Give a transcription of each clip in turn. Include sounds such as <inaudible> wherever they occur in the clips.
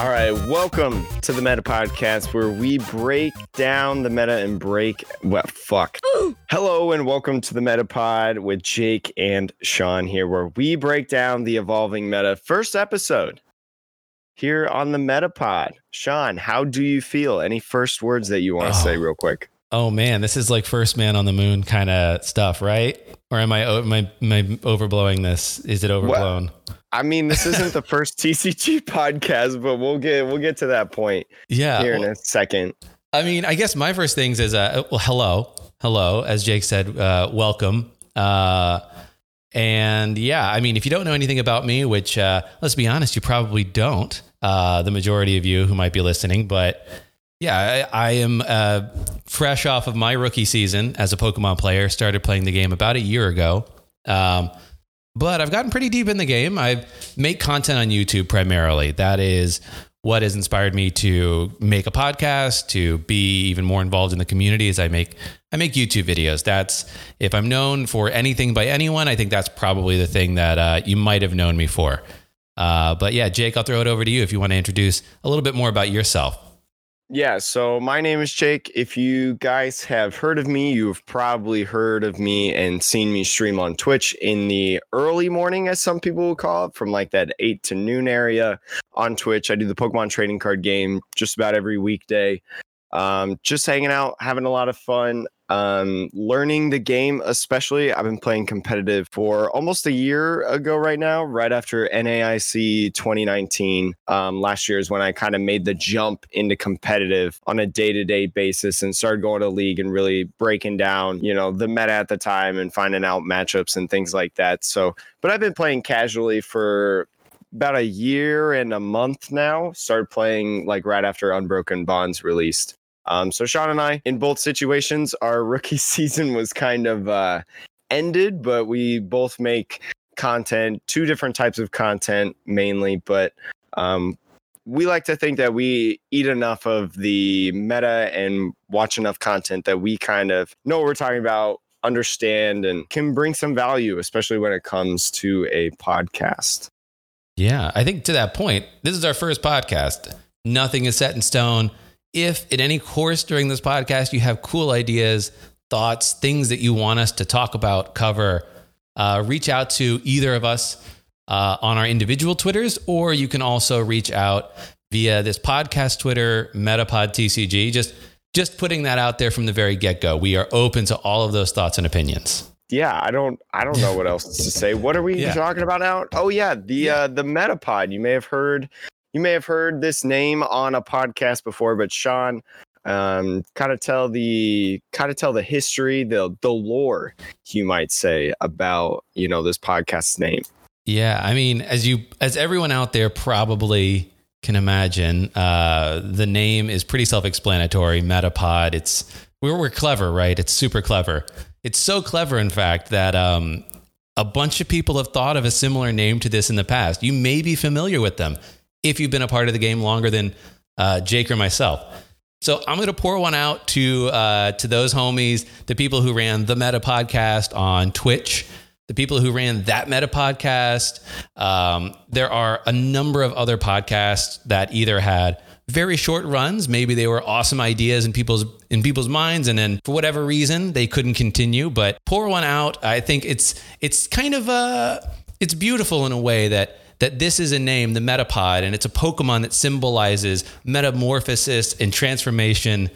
All right, welcome to the Meta Podcast, where we break down the meta and break. Well, fuck. <gasps> Hello, and welcome to the Meta Pod with Jake and Sean here, where we break down the evolving meta. First episode here on the Meta Pod. Sean, how do you feel? Any first words that you want to Oh. say, real quick? Oh man, this is like first man on the moon kind of stuff, right? Or am I am I, am I overblowing this? Is it overblown? I mean, this isn't the first TCG podcast, but we'll get we'll get to that point yeah. here in a second. I mean, I guess my first things is uh, well, hello, hello, as Jake said, uh, welcome. Uh, and yeah, I mean, if you don't know anything about me, which uh, let's be honest, you probably don't. Uh, the majority of you who might be listening, but yeah, I, I am uh, fresh off of my rookie season as a Pokemon player. Started playing the game about a year ago. Um, but I've gotten pretty deep in the game. I make content on YouTube primarily. That is what has inspired me to make a podcast, to be even more involved in the community as I make I make YouTube videos. That's if I'm known for anything by anyone, I think that's probably the thing that uh, you might have known me for. Uh, but yeah, Jake, I'll throw it over to you if you want to introduce a little bit more about yourself. Yeah, so my name is Jake. If you guys have heard of me, you've probably heard of me and seen me stream on Twitch in the early morning, as some people will call it, from like that 8 to noon area on Twitch. I do the Pokemon trading card game just about every weekday. Um, just hanging out, having a lot of fun, um, learning the game, especially. I've been playing competitive for almost a year ago right now, right after NAIC 2019. Um, last year is when I kind of made the jump into competitive on a day to day basis and started going to league and really breaking down, you know, the meta at the time and finding out matchups and things like that. So, but I've been playing casually for about a year and a month now. Started playing like right after Unbroken Bonds released. Um, so Sean and I, in both situations, our <laughs> rookie season was kind of uh, ended, but we both make content, two different types of content mainly, but um, we like to think that we eat enough of the meta and watch enough content that we kind of know what we're talking about, understand, and can bring some value, especially when it comes to a podcast. Yeah, I think to that point, this is our first podcast. Nothing is set in stone. If in any course during this podcast you have cool ideas, thoughts, things that you want us to talk about, cover, uh, reach out to either of us uh, on our individual Twitters, or you can also reach out via this podcast Twitter, Metapod TCG. Just just putting that out there from the very get go. We are open to all of those thoughts and opinions. yeah i don't i don't know what else to say what are we Yeah. talking about now oh yeah the uh the metapod you may have heard you may have heard this name on a podcast before but sean um kind of tell the kind of tell the history the the lore you might say about you know this podcast's name Yeah, I mean, as you as everyone out there probably can imagine, uh, the name is pretty self-explanatory. Metapod. It's we're we're clever, right? It's super clever. It's so clever, in fact, that um, a bunch of people have thought of a similar name to this in the past. You may be familiar with them if you've been a part of the game longer than uh, Jake or myself. So I'm going to pour one out to uh, to those homies, the people who ran the Meta Podcast on Twitch, the people who ran that Meta Podcast. Um, there are a number of other podcasts that either had very short runs, maybe they were awesome ideas in people's in people's minds, and then for whatever reason they couldn't continue. But pour one out. I think it's it's kind of uh it's beautiful in a way that that this is a name, the Metapod, and it's a Pokemon that symbolizes metamorphosis and transformation.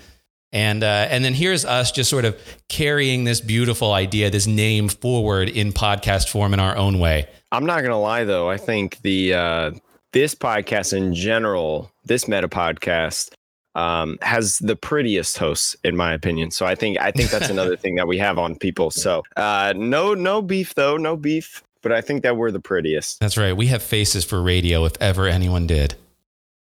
And uh, and then here's us just sort of carrying this beautiful idea, this name forward in podcast form in our own way. i'm not gonna lie though i think the uh this podcast in general this meta podcast um, has the prettiest hosts in my opinion. So I think I think that's another <laughs> thing that we have on people. So uh, no no beef though, no beef. But I think that we're the prettiest. That's right. We have faces for radio if ever anyone did.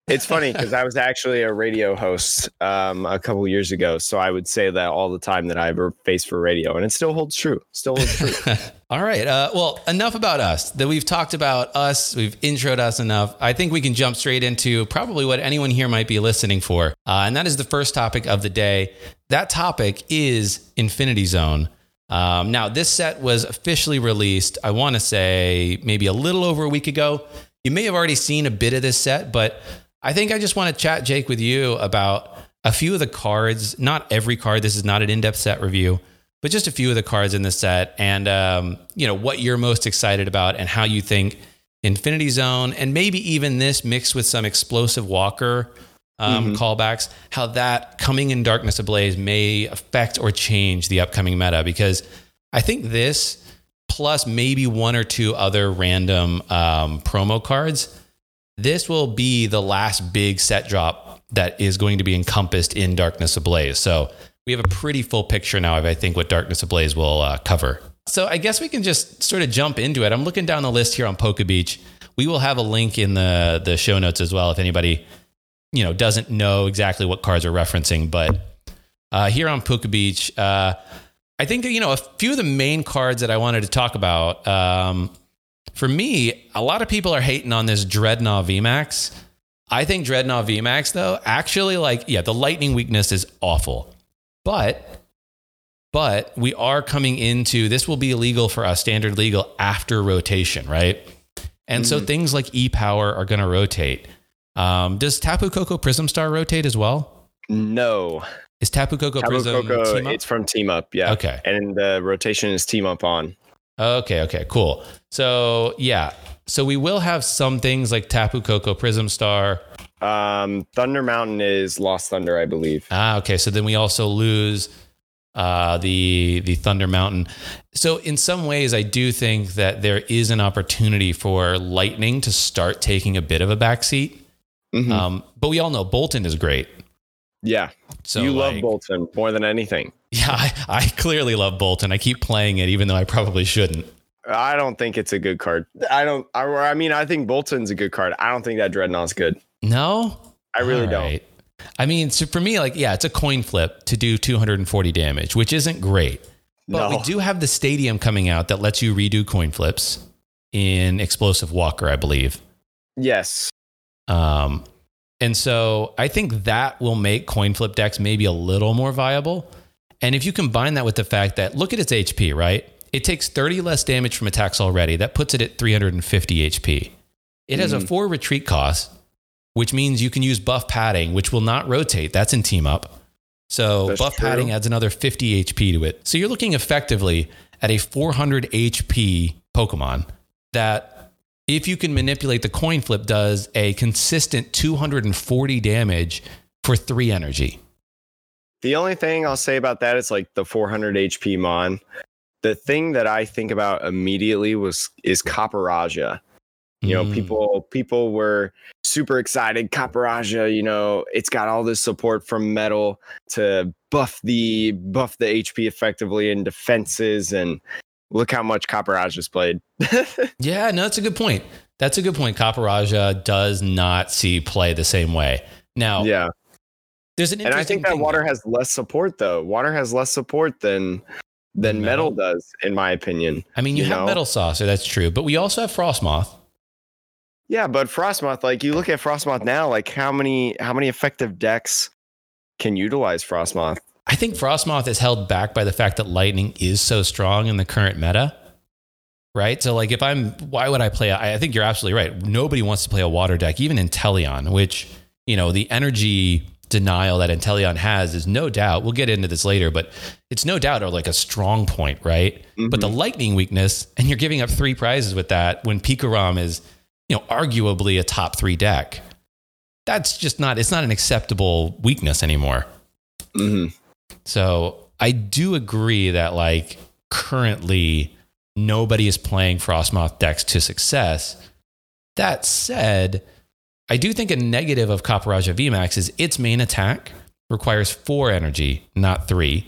It's funny because I was actually a radio host um, a couple years ago, so I would say that all the time that I have a face for radio, and it still holds true. Still holds true. <laughs> All right. Uh, well, enough about us. That we've talked about us. We've introed us enough. I think we can jump straight into probably what anyone here might be listening for, uh, and that is the first topic of the day. That topic is Infinity Zone. Um, now, this set was officially released. I want to say maybe a little over a week ago. You may have already seen a bit of this set, but I think I just want to chat, Jake, with you about a few of the cards. Not every card. This is not an in-depth set review, but just a few of the cards in the set, and um, you know what you're most excited about, and how you think Infinity Zone, and maybe even this mixed with some explosive Walker um, mm-hmm. callbacks, how that coming in Darkness Ablaze may affect or change the upcoming meta. Because I think this plus maybe one or two other random um, promo cards this will be the last big set drop that is going to be encompassed in Darkness Ablaze. So we have a pretty full picture now of, I think, what Darkness Ablaze will uh, cover. So I guess we can just sort of jump into it. I'm looking down the list here on Pokebeach. We will have a link in the the show notes as well if anybody you know doesn't know exactly what cards are referencing. But uh, here on Pokebeach, uh, I think you know a few of the main cards that I wanted to talk about. Um, for me, a lot of people are hating on this Drednaw VMAX. I think Drednaw VMAX, though, actually, like, yeah, the lightning weakness is awful. But, but we are coming into this will be illegal for us, standard legal after rotation, right? And mm-hmm. so things like e power are going to rotate. Um, does Tapu Koko Prism Star rotate as well? No. Is Tapu Koko Tapu Prism Koko, It's from Team Up, yeah. Okay. And the rotation is Team Up on. Okay, okay, cool. So yeah, so we will have some things like Tapu Koko, Prism Star. Um, Thunder Mountain is Lost Thunder, I believe. Ah, okay. So then we also lose uh, the the Thunder Mountain. So in some ways, I do think that there is an opportunity for Lightning to start taking a bit of a backseat. Mm-hmm. Um, but we all know Boltund is great. Yeah. So you like, love Boltund more than anything. Yeah, I, I clearly love Boltund. I keep playing it, even though I probably shouldn't. I don't think it's a good card. I don't. I, I mean, I think Boltund's a good card. I don't think that Drednaw's good. No, I really don't. I mean, so for me, like, yeah, it's a coin flip to do 240 damage, which isn't great. But no. we do have the stadium coming out that lets you redo coin flips in Explosive Walker, I believe. Yes. Um, and so I think that will make coin flip decks maybe a little more viable. And if you combine that with the fact that look at its HP, right? It takes 30 less damage from attacks already. That puts it at 350 HP. It has mm. a hmm. four retreat cost, which means you can use buff padding, which will not rotate. That's in team up. So That's buff true. padding adds another 50 HP to it. So you're looking effectively at a 400 HP Pokemon that, if you can manipulate the coin flip, does a consistent 240 damage for three energy. The only thing I'll say about that is like the 400 HP Mon. The thing that I think about immediately was is Copperajah. You know, mm. people people were super excited. Copperajah, you know, it's got all this support from metal to buff the buff the HP effectively in defenses, and look how much Copperajah's played. <laughs> yeah, no, that's a good point. That's a good point. Copperajah does not see play the same way. Now, yeah, there's an and I think that water has less support though. Water has less support than than metal, metal does, in my opinion. I mean, you, you have know? metal saucer, that's true, but we also have Frosmoth. Yeah, but Frosmoth, like you look at Frosmoth now, like how many how many effective decks can utilize Frosmoth? I think Frosmoth is held back by the fact that lightning is so strong in the current meta. Right. So, like, if I'm, why would I play? I think you're absolutely right. Nobody wants to play a water deck, even Inteleon, which, you know, the energy denial that Inteleon has is no doubt, we'll get into this later, but it's no doubt or like a strong point, right? Mm-hmm. But the lightning weakness, and you're giving up three prizes with that when Pikarom is, you know, arguably a top three deck. That's just not, it's not an acceptable weakness anymore. Mm-hmm. So I do agree that like currently nobody is playing Frosmoth decks to success. That said, I do think a negative of Copperajah VMAX is its main attack requires four energy, not three.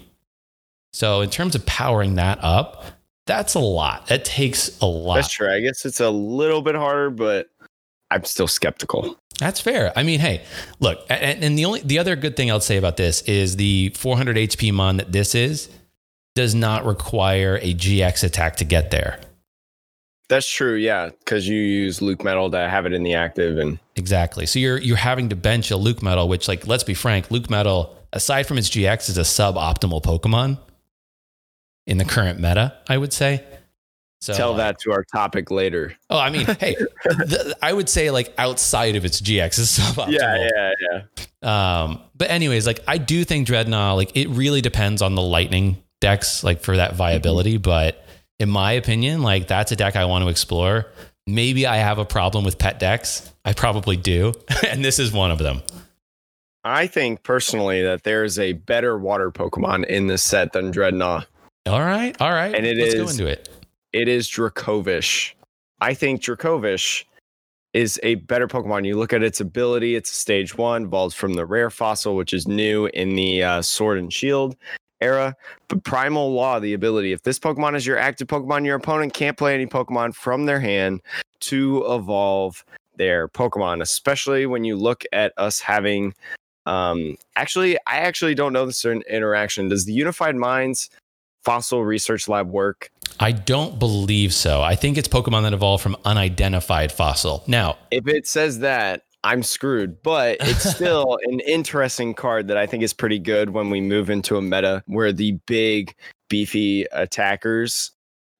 So in terms of powering that up, that's a lot. That takes a lot. That's true. I guess it's a little bit harder, but I'm still skeptical. That's fair. I mean, hey, look, and, and the only the other good thing I'll say about this is the 400 HP mon that this is does not require a GX attack to get there. That's true, yeah, because you use LucMetal to have it in the active, and exactly. So you're you're having to bench a LucMetal, which, like, let's be frank, LucMetal, aside from its GX, is a suboptimal Pokemon in the current meta. I would say. So Tell uh, that to our topic later. Oh, I mean, <laughs> hey, the, I would say like outside of its GX is <laughs> suboptimal. Yeah, yeah, yeah. Um, but anyways, like I do think Drednaw, like it really depends on the lightning decks, like for that viability. But in my opinion, like that's a deck I want to explore. Maybe I have a problem with pet decks. I probably do. <laughs> and this is one of them. I think personally that there's a better water Pokemon in this set than Drednaw. All right. All right. And it Let's go into it. It is Dracovish. I think Dracovish is a better Pokemon. You look at its ability, it's stage one, evolves from the rare fossil, which is new in the uh, Sword and Shield era. But Primal Law, the ability, if this Pokemon is your active Pokemon, your opponent can't play any Pokemon from their hand to evolve their Pokemon, especially when you look at us having. Um, actually, I actually don't know the in- interaction. Does the Unified Minds Fossil Research Lab work? I don't believe so. I think it's Pokemon that evolved from unidentified fossil. Now, if it says that, I'm screwed. But it's <laughs> still an interesting card that I think is pretty good when we move into a meta where the big, beefy attackers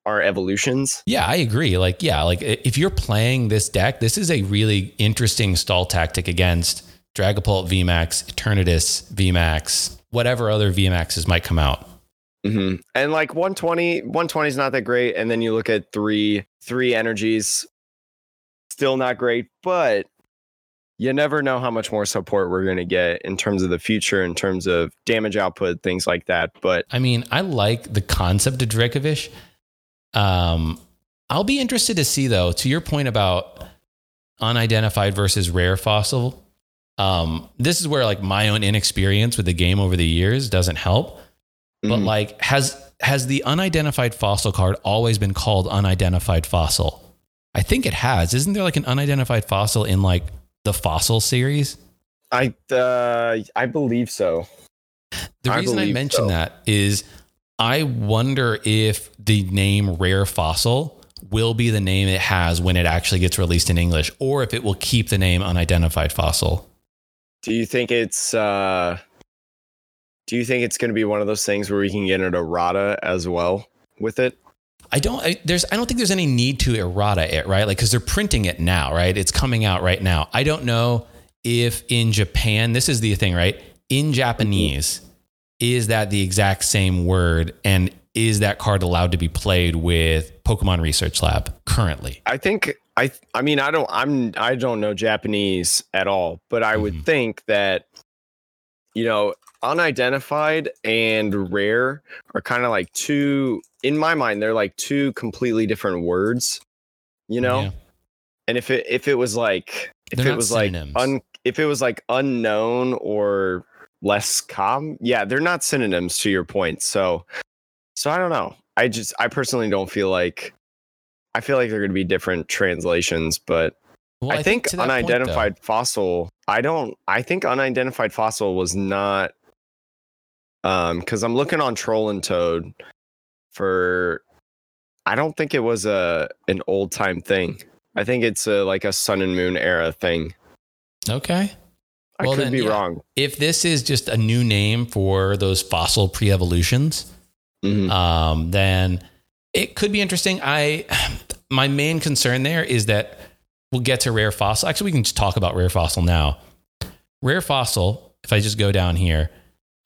are evolutions. Yeah, I agree. Like, yeah, like if you're playing this deck, this is a really interesting stall tactic against Dragapult VMAX, Eternatus VMAX, whatever other VMAXs might come out. Hmm And like 120, 120 is not that great. And then you look at three, three energies, still not great. But you never know how much more support we're going to get in terms of the future, in terms of damage output, things like that. But I mean, I like the concept of Dracovish. Um, I'll be interested to see though, to your point about unidentified versus rare fossil. Um, this is where like my own inexperience with the game over the years doesn't help. But Mhm. like, has has the unidentified fossil card always been called unidentified fossil? I think it has. Isn't there like an unidentified fossil in like the fossil series? I, uh, I believe so. The I reason I mention so. that is I wonder if the name rare fossil will be the name it has when it actually gets released in English, or if it will keep the name unidentified fossil. Do you think it's uh do you think it's going to be one of those things where we can get an errata as well with it? I don't. I, there's. I don't think there's any need to errata it, right? Like because they're printing it now, right? It's coming out right now. I don't know if in Japan, this is the thing, right? In Japanese, is that the exact same word, and is that card allowed to be played with Pokemon Research Lab currently? I think I I mean I don't I'm I don't know Japanese at all, but I would Mhm. think that you know unidentified and rare are kind of like two in my mind they're like two completely different words, you know? Yeah. And if it if it was like if They're it was like un if it was like unknown or less com, yeah, they're not synonyms to your point. So so I don't know. I just I personally don't feel like I feel like they're going to be different translations, but Well, I, think, to that point, unidentified fossil. I don't. I think unidentified fossil was not. Um, because I'm looking on Troll and Toad for. I don't think it was a an old time thing. I think it's a like a Sun and Moon era thing. okay. I Well, could then, be yeah. wrong. If this is just a new name for those fossil pre-evolutions, Mhm. um, then it could be interesting. I <sighs> my main concern there is that we'll get to rare fossil. Actually, we can just talk about rare fossil now. Rare fossil. If I just go down here,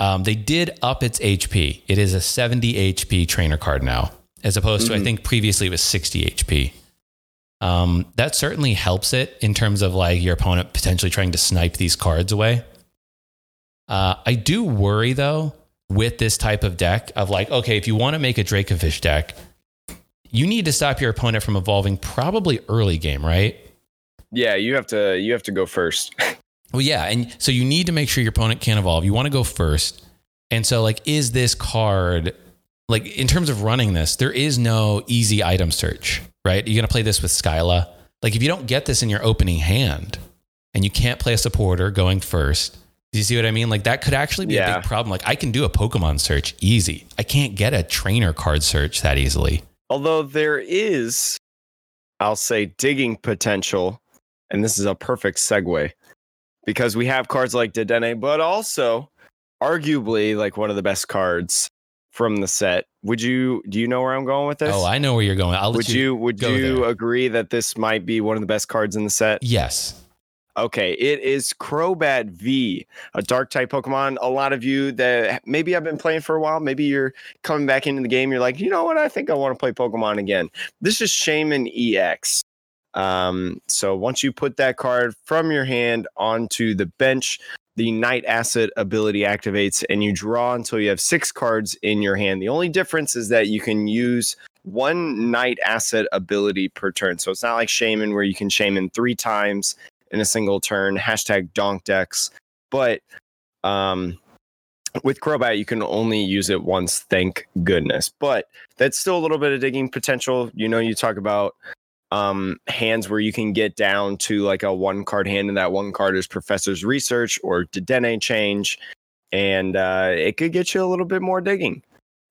um, they did up its HP. It is a 70 HP trainer card now, as opposed to I Mhm. think previously it was 60 HP. Um, that certainly helps it in terms of like your opponent potentially trying to snipe these cards away. Uh, I do worry though with this type of deck of like, okay, if you want to make a Dracovish deck, you need to stop your opponent from evolving probably early game, right? Yeah, you have to. You have to go first. <laughs> Well, yeah, and so you need to make sure your opponent can't evolve. You want to go first, and so like, is this card like in terms of running this? There is no easy item search, right? You're gonna play this with Skyla. Like, if you don't get this in your opening hand, and you can't play a supporter going first, do you see what I mean? Like that could actually be a big problem. Like I can do a Pokemon search easy. I can't get a trainer card search that easily. Although there is, I'll say, digging potential, and this is a perfect segue because we have cards like Dedenne, but also arguably like one of the best cards from the set. Would you do you know where I'm going with this? Oh, I know where you're going. I'll would you, would go you there. agree that this might be one of the best cards in the set? Yes. Okay, it is Crobat V, a dark type Pokemon. A lot of you that maybe I've been playing for a while, maybe you're coming back into the game, you're like, you know what, I think I want to play Pokemon again. This is Shaymin EX. Um, so once you put that card from your hand onto the bench, the Night Asset ability activates and you draw until you have six cards in your hand. The only difference is that you can use one Night Asset ability per turn. So it's not like Shaymin where you can Shaymin three times in a single turn. Hashtag Donk Decks. But um, with Crobat, you can only use it once. Thank goodness. But that's still a little bit of digging potential. You know, you talk about um, hands where you can get down to like a one card hand, and that one card is Professor's Research or Dedenne Change. And uh, it could get you a little bit more digging,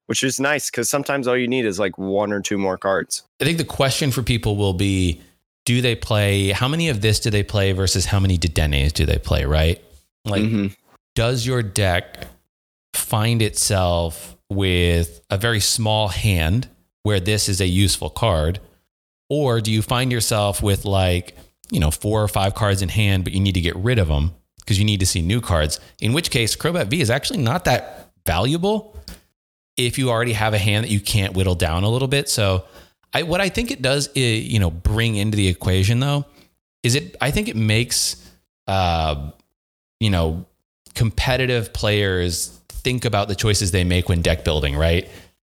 which is nice because sometimes all you need is like one or two more cards. I think the question for people will be do they play how many of this do they play versus how many Dedennes do they play, right? Like Mhm. does your deck find itself with a very small hand where this is a useful card or do you find yourself with like you know four or five cards in hand but you need to get rid of them because you need to see new cards in which case crobat v is actually not that valuable if you already have a hand that you can't whittle down a little bit so I, what i think it does is, you know bring into the equation though is it i think it makes uh, you know competitive players think about the choices they make when deck building, right?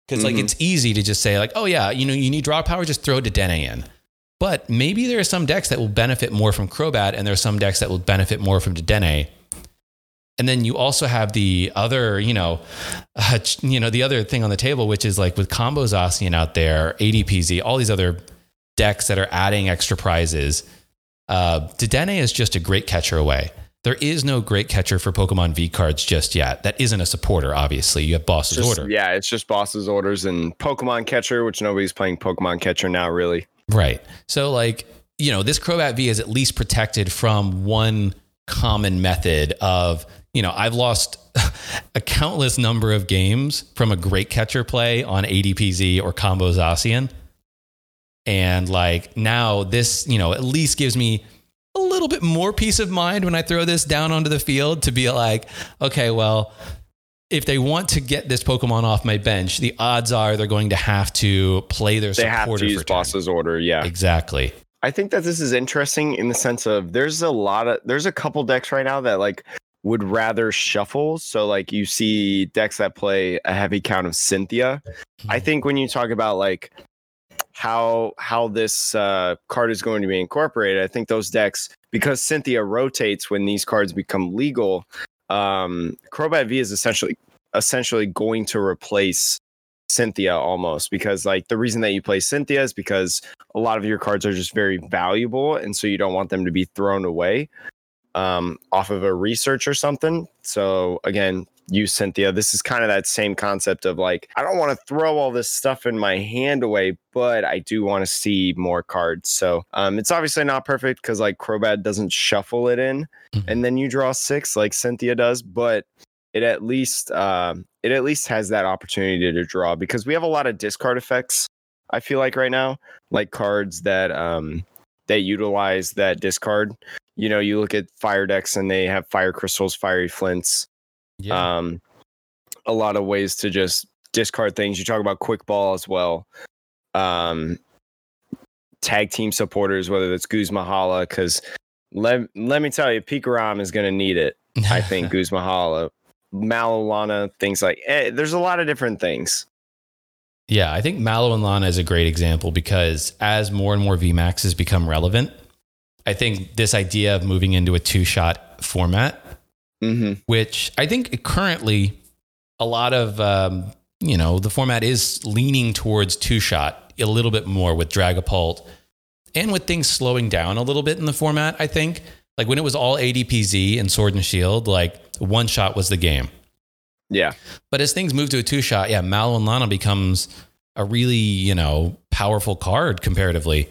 Because like Mhm. it's easy to just say like, oh yeah, you know, you need draw power, just throw Dedenne in. But maybe there are some decks that will benefit more from Crobat, and there are some decks that will benefit more from Dedenne. And then you also have the other, you know, <laughs> uh, you know, the other thing on the table, which is like with combos Zacian out there, ADPZ, all these other decks that are adding extra prizes. Uh, Dedenne is just a great catcher away. There is no great catcher for Pokemon V cards just yet. That isn't a supporter, obviously. You have Boss's Just- Order. Yeah, it's just boss's orders and Pokemon Catcher, which nobody's playing Pokemon Catcher now, really. Right. So, like, you know, this Crobat V is at least protected from one common method of, you know, I've lost <laughs> a countless number of games from a great catcher play on ADPZ or Combo Zacian. And like now, this, you know, at least gives me a little bit more peace of mind when I throw this down onto the field to be like, okay, well, if they want to get this Pokemon off my bench, the odds are they're going to have to play their They have supporter to use turn. boss's order. Yeah. Exactly. I think that this is interesting in the sense of there's a lot of there's a couple decks right now that like would rather shuffle. So like you see decks that play a heavy count of Cynthia. I hmm. think when you talk about like how how this uh, card is going to be incorporated, I think those decks because Cynthia rotates when these cards become legal. Um, Crobat V is essentially essentially going to replace Cynthia almost because like the reason that you play Cynthia is because a lot of your cards are just very valuable and so you don't want them to be thrown away um, off of a research or something. So again, use Cynthia. This is kind of that same concept of like I don't want to throw all this stuff in my hand away, but I do want to see more cards. So um, it's obviously not perfect because like Crobat doesn't shuffle it in Mhm. and then you draw six like Cynthia does, but it at least um, it at least has that opportunity to draw because we have a lot of discard effects. I feel like right now, like cards that um, that utilize that discard. You know, you look at fire decks and they have fire crystals, fiery flints, Yeah. um, a lot of ways to just discard things. You talk about quick ball as well. Um, tag team supporters, whether it's Guzmahala, because let, let me tell you, Pikarom is going to need it. I think <laughs> Guzmahala, Malolana, things like eh, there's a lot of different things. yeah, I think Mallow and Lana is a great example because as more and more VMAXs become relevant, I think this idea of moving into a two shot format, Mm-hmm. which I think currently a lot of, um, you know, the format is leaning towards two shot a little bit more with Dragapult and with things slowing down a little bit in the format, I think. Like when it was all ADPZ and Sword and Shield, like one shot was the game. Yeah. But as things move to a two shot, yeah, Mallow and Lana becomes a really, you know, powerful card comparatively.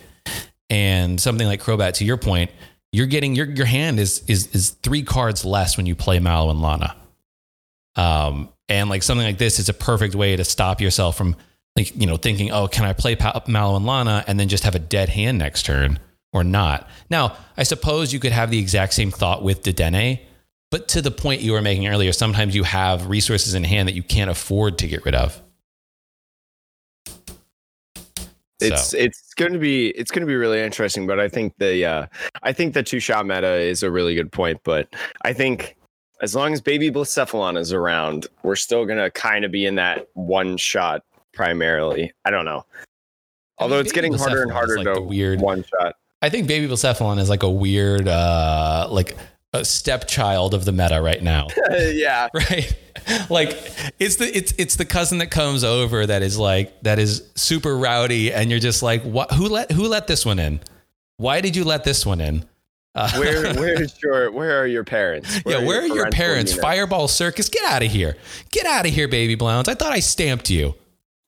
And something like Crobat, to your point, you're getting your your hand is is is three cards less when you play Mallow and Lana. Um, and like something like this is a perfect way to stop yourself from like, you know, thinking, oh, can I play pa- Mallow and Lana and then just have a dead hand next turn or not? Now, I suppose you could have the exact same thought with Dedenne, but to the point you were making earlier, sometimes you have resources in hand that you can't afford to get rid of. It's so. it's going to be it's going to be really interesting, but I think the uh, I think the two shot meta is a really good point. But I think as long as Baby Blacephalon is around, we're still going to kind of be in that one shot primarily. I don't know. Although I mean, it's getting harder and harder like to weird one shot. I think Baby Blacephalon is like a weird, uh, like a stepchild of the meta right now. <laughs> yeah. <laughs> Right. <laughs> Like it's the it's it's the cousin that comes over that is like that is super rowdy and you're just like what who let who let this one in? Why did you let this one in? Uh, where <laughs> where's your where are your parents? Where yeah, where are your, are your parents? Fireball Circus, get out of here. Get out of here, baby Blowns. I thought I stamped you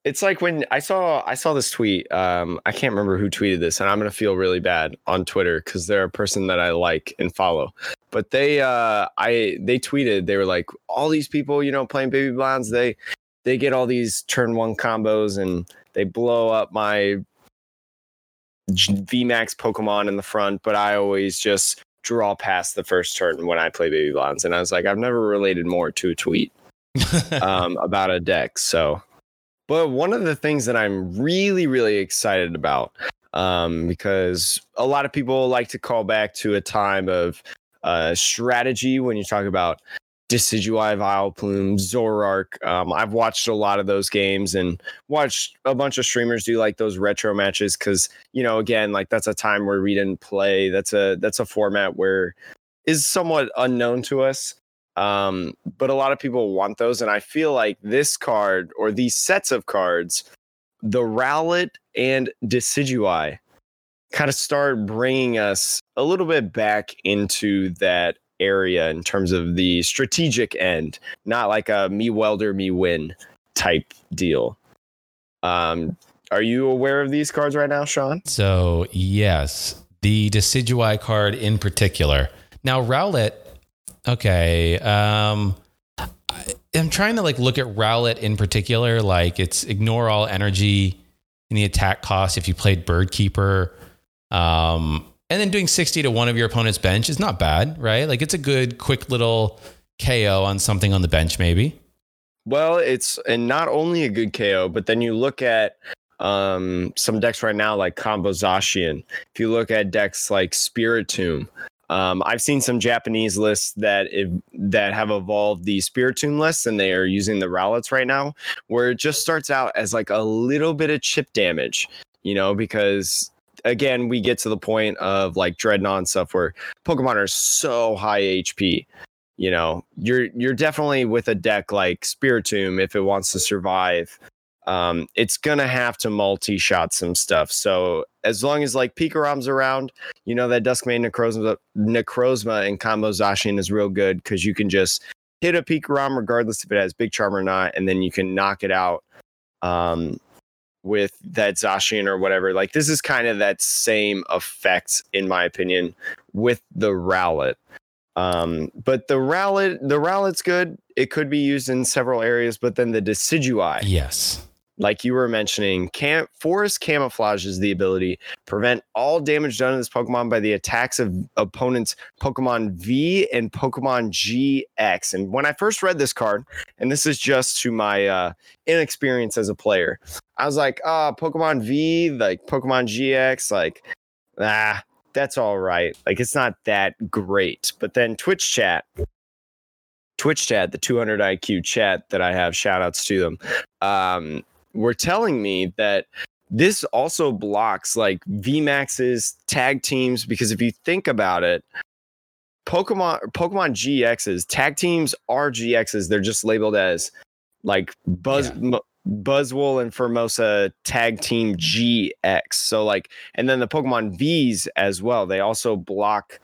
it's like when I saw I saw this tweet. Um, I can't remember who tweeted this, and I'm gonna feel really bad on Twitter because they're a person that I like and follow. But they, uh, I they tweeted they were like, all these people, you know, playing baby Blowns, they they get all these turn one combos and they blow up my VMAX Pokemon in the front, but I always just draw past the first turn when I play baby Blowns. And I was like, I've never related more to a tweet <laughs> um, about a deck. So but one of the things that I'm really, really excited about, um, because a lot of people like to call back to a time of uh, strategy when you talk about Decidueye, Vileplume, Zoroark. Um, I've watched a lot of those games and watched a bunch of streamers do like those retro matches because you know, again, like that's a time where we didn't play. That's a that's a format where is somewhat unknown to us. Um, but a lot of people want those, and I feel like this card or these sets of cards, the Rowlet and Decidueye, kind of start bringing us a little bit back into that area in terms of the strategic end, not like a me welder, me win type deal. Um, are you aware of these cards right now, Sean? So yes, the Decidueye card in particular. Now Rowlet Okay. Um, I'm trying to like look at Rowlet in particular. Like it's ignore all energy in the attack cost if you played Bird Keeper. Um, and then doing 60 to one of your opponent's bench is not bad, right? Like it's a good, quick little KO on something on the bench, maybe. Well, it's and not only a good KO, but then you look at um, some decks right now like Combo Zacian. If you look at decks like Spiritomb, um, I've seen some Japanese lists that if, that have evolved the Spiritomb lists, and they are using the Rowlets right now, where it just starts out as like a little bit of chip damage, you know, because again, we get to the point of like Drednaw stuff where Pokemon are so high HP. You know, you're you're definitely with a deck like Spiritomb if it wants to survive um, it's gonna have to multi-shot some stuff. So as long as like Pikarom's around, you know that Duskmane Necrozma, Necrozma and Combo Zacian is real good because you can just hit a Pikarom regardless if it has Big Charm or not, and then you can knock it out um, with that Zacian or whatever. Like this is kind of that same effect, in my opinion, with the Rowlet. Um, but the Rowlet, the Rowlet's good. It could be used in several areas, but then the Decidueye, yes, like you were mentioning, cam- forest camouflage is the ability prevent all damage done to this Pokemon by the attacks of opponents Pokemon V and Pokemon GX. And when I first read this card, and this is just to my uh, inexperience as a player, I was like, ah, oh, Pokemon V, like Pokemon GX, like, ah, that's all right. Like it's not that great. But then Twitch chat, Twitch chat, the 200 IQ chat that I have, shout outs to them. Um, were telling me that this also blocks like VMAX's tag teams because if you think about it, Pokemon Pokemon GXs tag teams are GXs. They're just labeled as like Buzz yeah. M- Buzzwole and Pheromosa tag team GX. So like, and then the Pokemon V's as well. They also block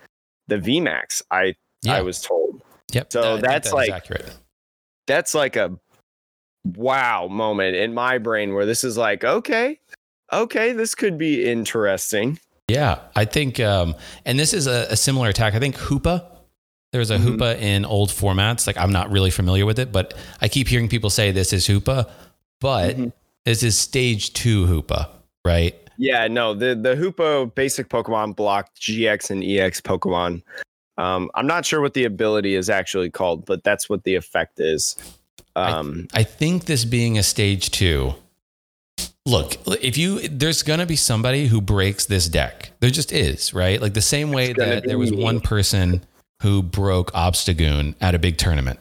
the VMAX. I yeah. I was told. Yep. So that's that like accurate. That's like a wow moment in my brain where this is like, okay, okay, this could be interesting. Yeah, I think, um, and this is a, a similar attack. I think Hoopa There's a Mhm. Hoopa in old formats. Like I'm not really familiar with it, but I keep hearing people say this is Hoopa, but Mhm. this is stage two Hoopa, right? Yeah, no, the the Hoopa basic Pokemon blocked GX and EX Pokemon. Um, I'm not sure what the ability is actually called, but that's what the effect is. Um, I think this being a stage two. Look, if you there's gonna be somebody who breaks this deck. There just is, right? Like the same way that there was one person who broke Obstagoon at a big tournament.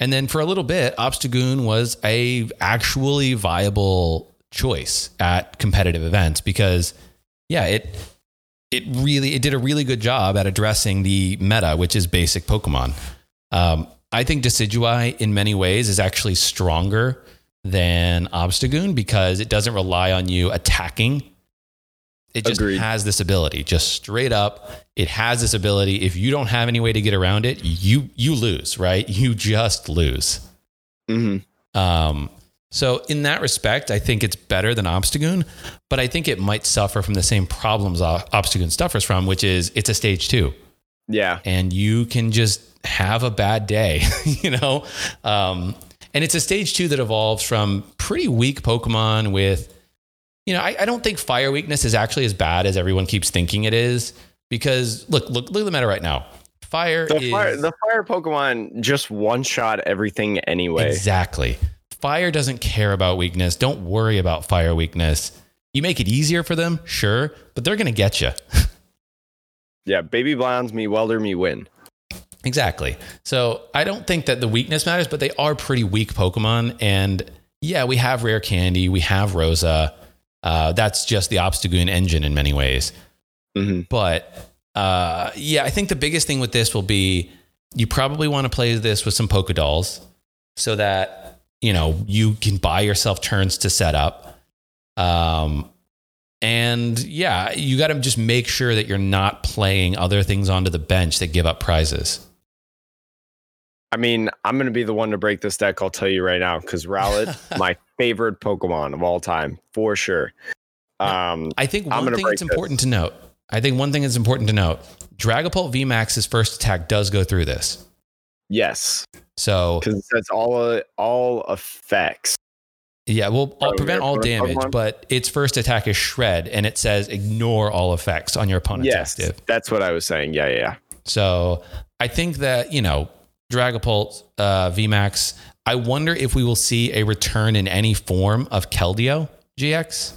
And then for a little bit, Obstagoon was a actually viable choice at competitive events because yeah, it it really it did a really good job at addressing the meta, which is basic Pokemon. Um, I think Decidueye in many ways is actually stronger than Obstagoon because it doesn't rely on you attacking. It just Agreed. has this ability, just straight up. It has this ability. If you don't have any way to get around it, you you lose, right? You just lose. mhm. Um, so in that respect, I think it's better than Obstagoon, but I think it might suffer from the same problems Obstagoon suffers from, which is it's a stage two Yeah, and you can just have a bad day, <laughs> you know? Um, and it's a stage two that evolves from pretty weak Pokemon with, you know, I, I don't think fire weakness is actually as bad as everyone keeps thinking it is because look, look, look at the meta right now. Fire the is fire the fire Pokemon just one shot everything anyway. exactly. Fire doesn't care about weakness. Don't worry about fire weakness. You make it easier for them, sure, but they're going to get you. <laughs> Yeah, baby Blowns me, welder me, win. Exactly. So I don't think that the weakness matters, but they are pretty weak Pokemon. And yeah, we have Rare Candy, we have Rosa. Uh, that's just the Obstagoon engine in many ways. Mhm. But uh, yeah, I think the biggest thing with this will be you probably want to play this with some Pokedolls so that you know you can buy yourself turns to set up. Um, and yeah, you got to just make sure that you're not playing other things onto the bench that give up prizes. I mean, I'm gonna be the one to break this deck. I'll tell you right now, because Rowlet, <laughs> my favorite Pokemon of all time, for sure. Um, I think one thing that's important to note. I think one thing that's important to note. Dragapult VMAX's first attack does go through this. yes, So because that's all uh, all effects. Yeah, well, I'll Oh, prevent all damage, but its first attack is shred, and it says ignore all effects on your opponent's Yes, active. that's what I was saying. Yeah, yeah, yeah. So I think that, you know, Dragapult uh, VMAX, I wonder if we will see a return in any form of Keldeo GX.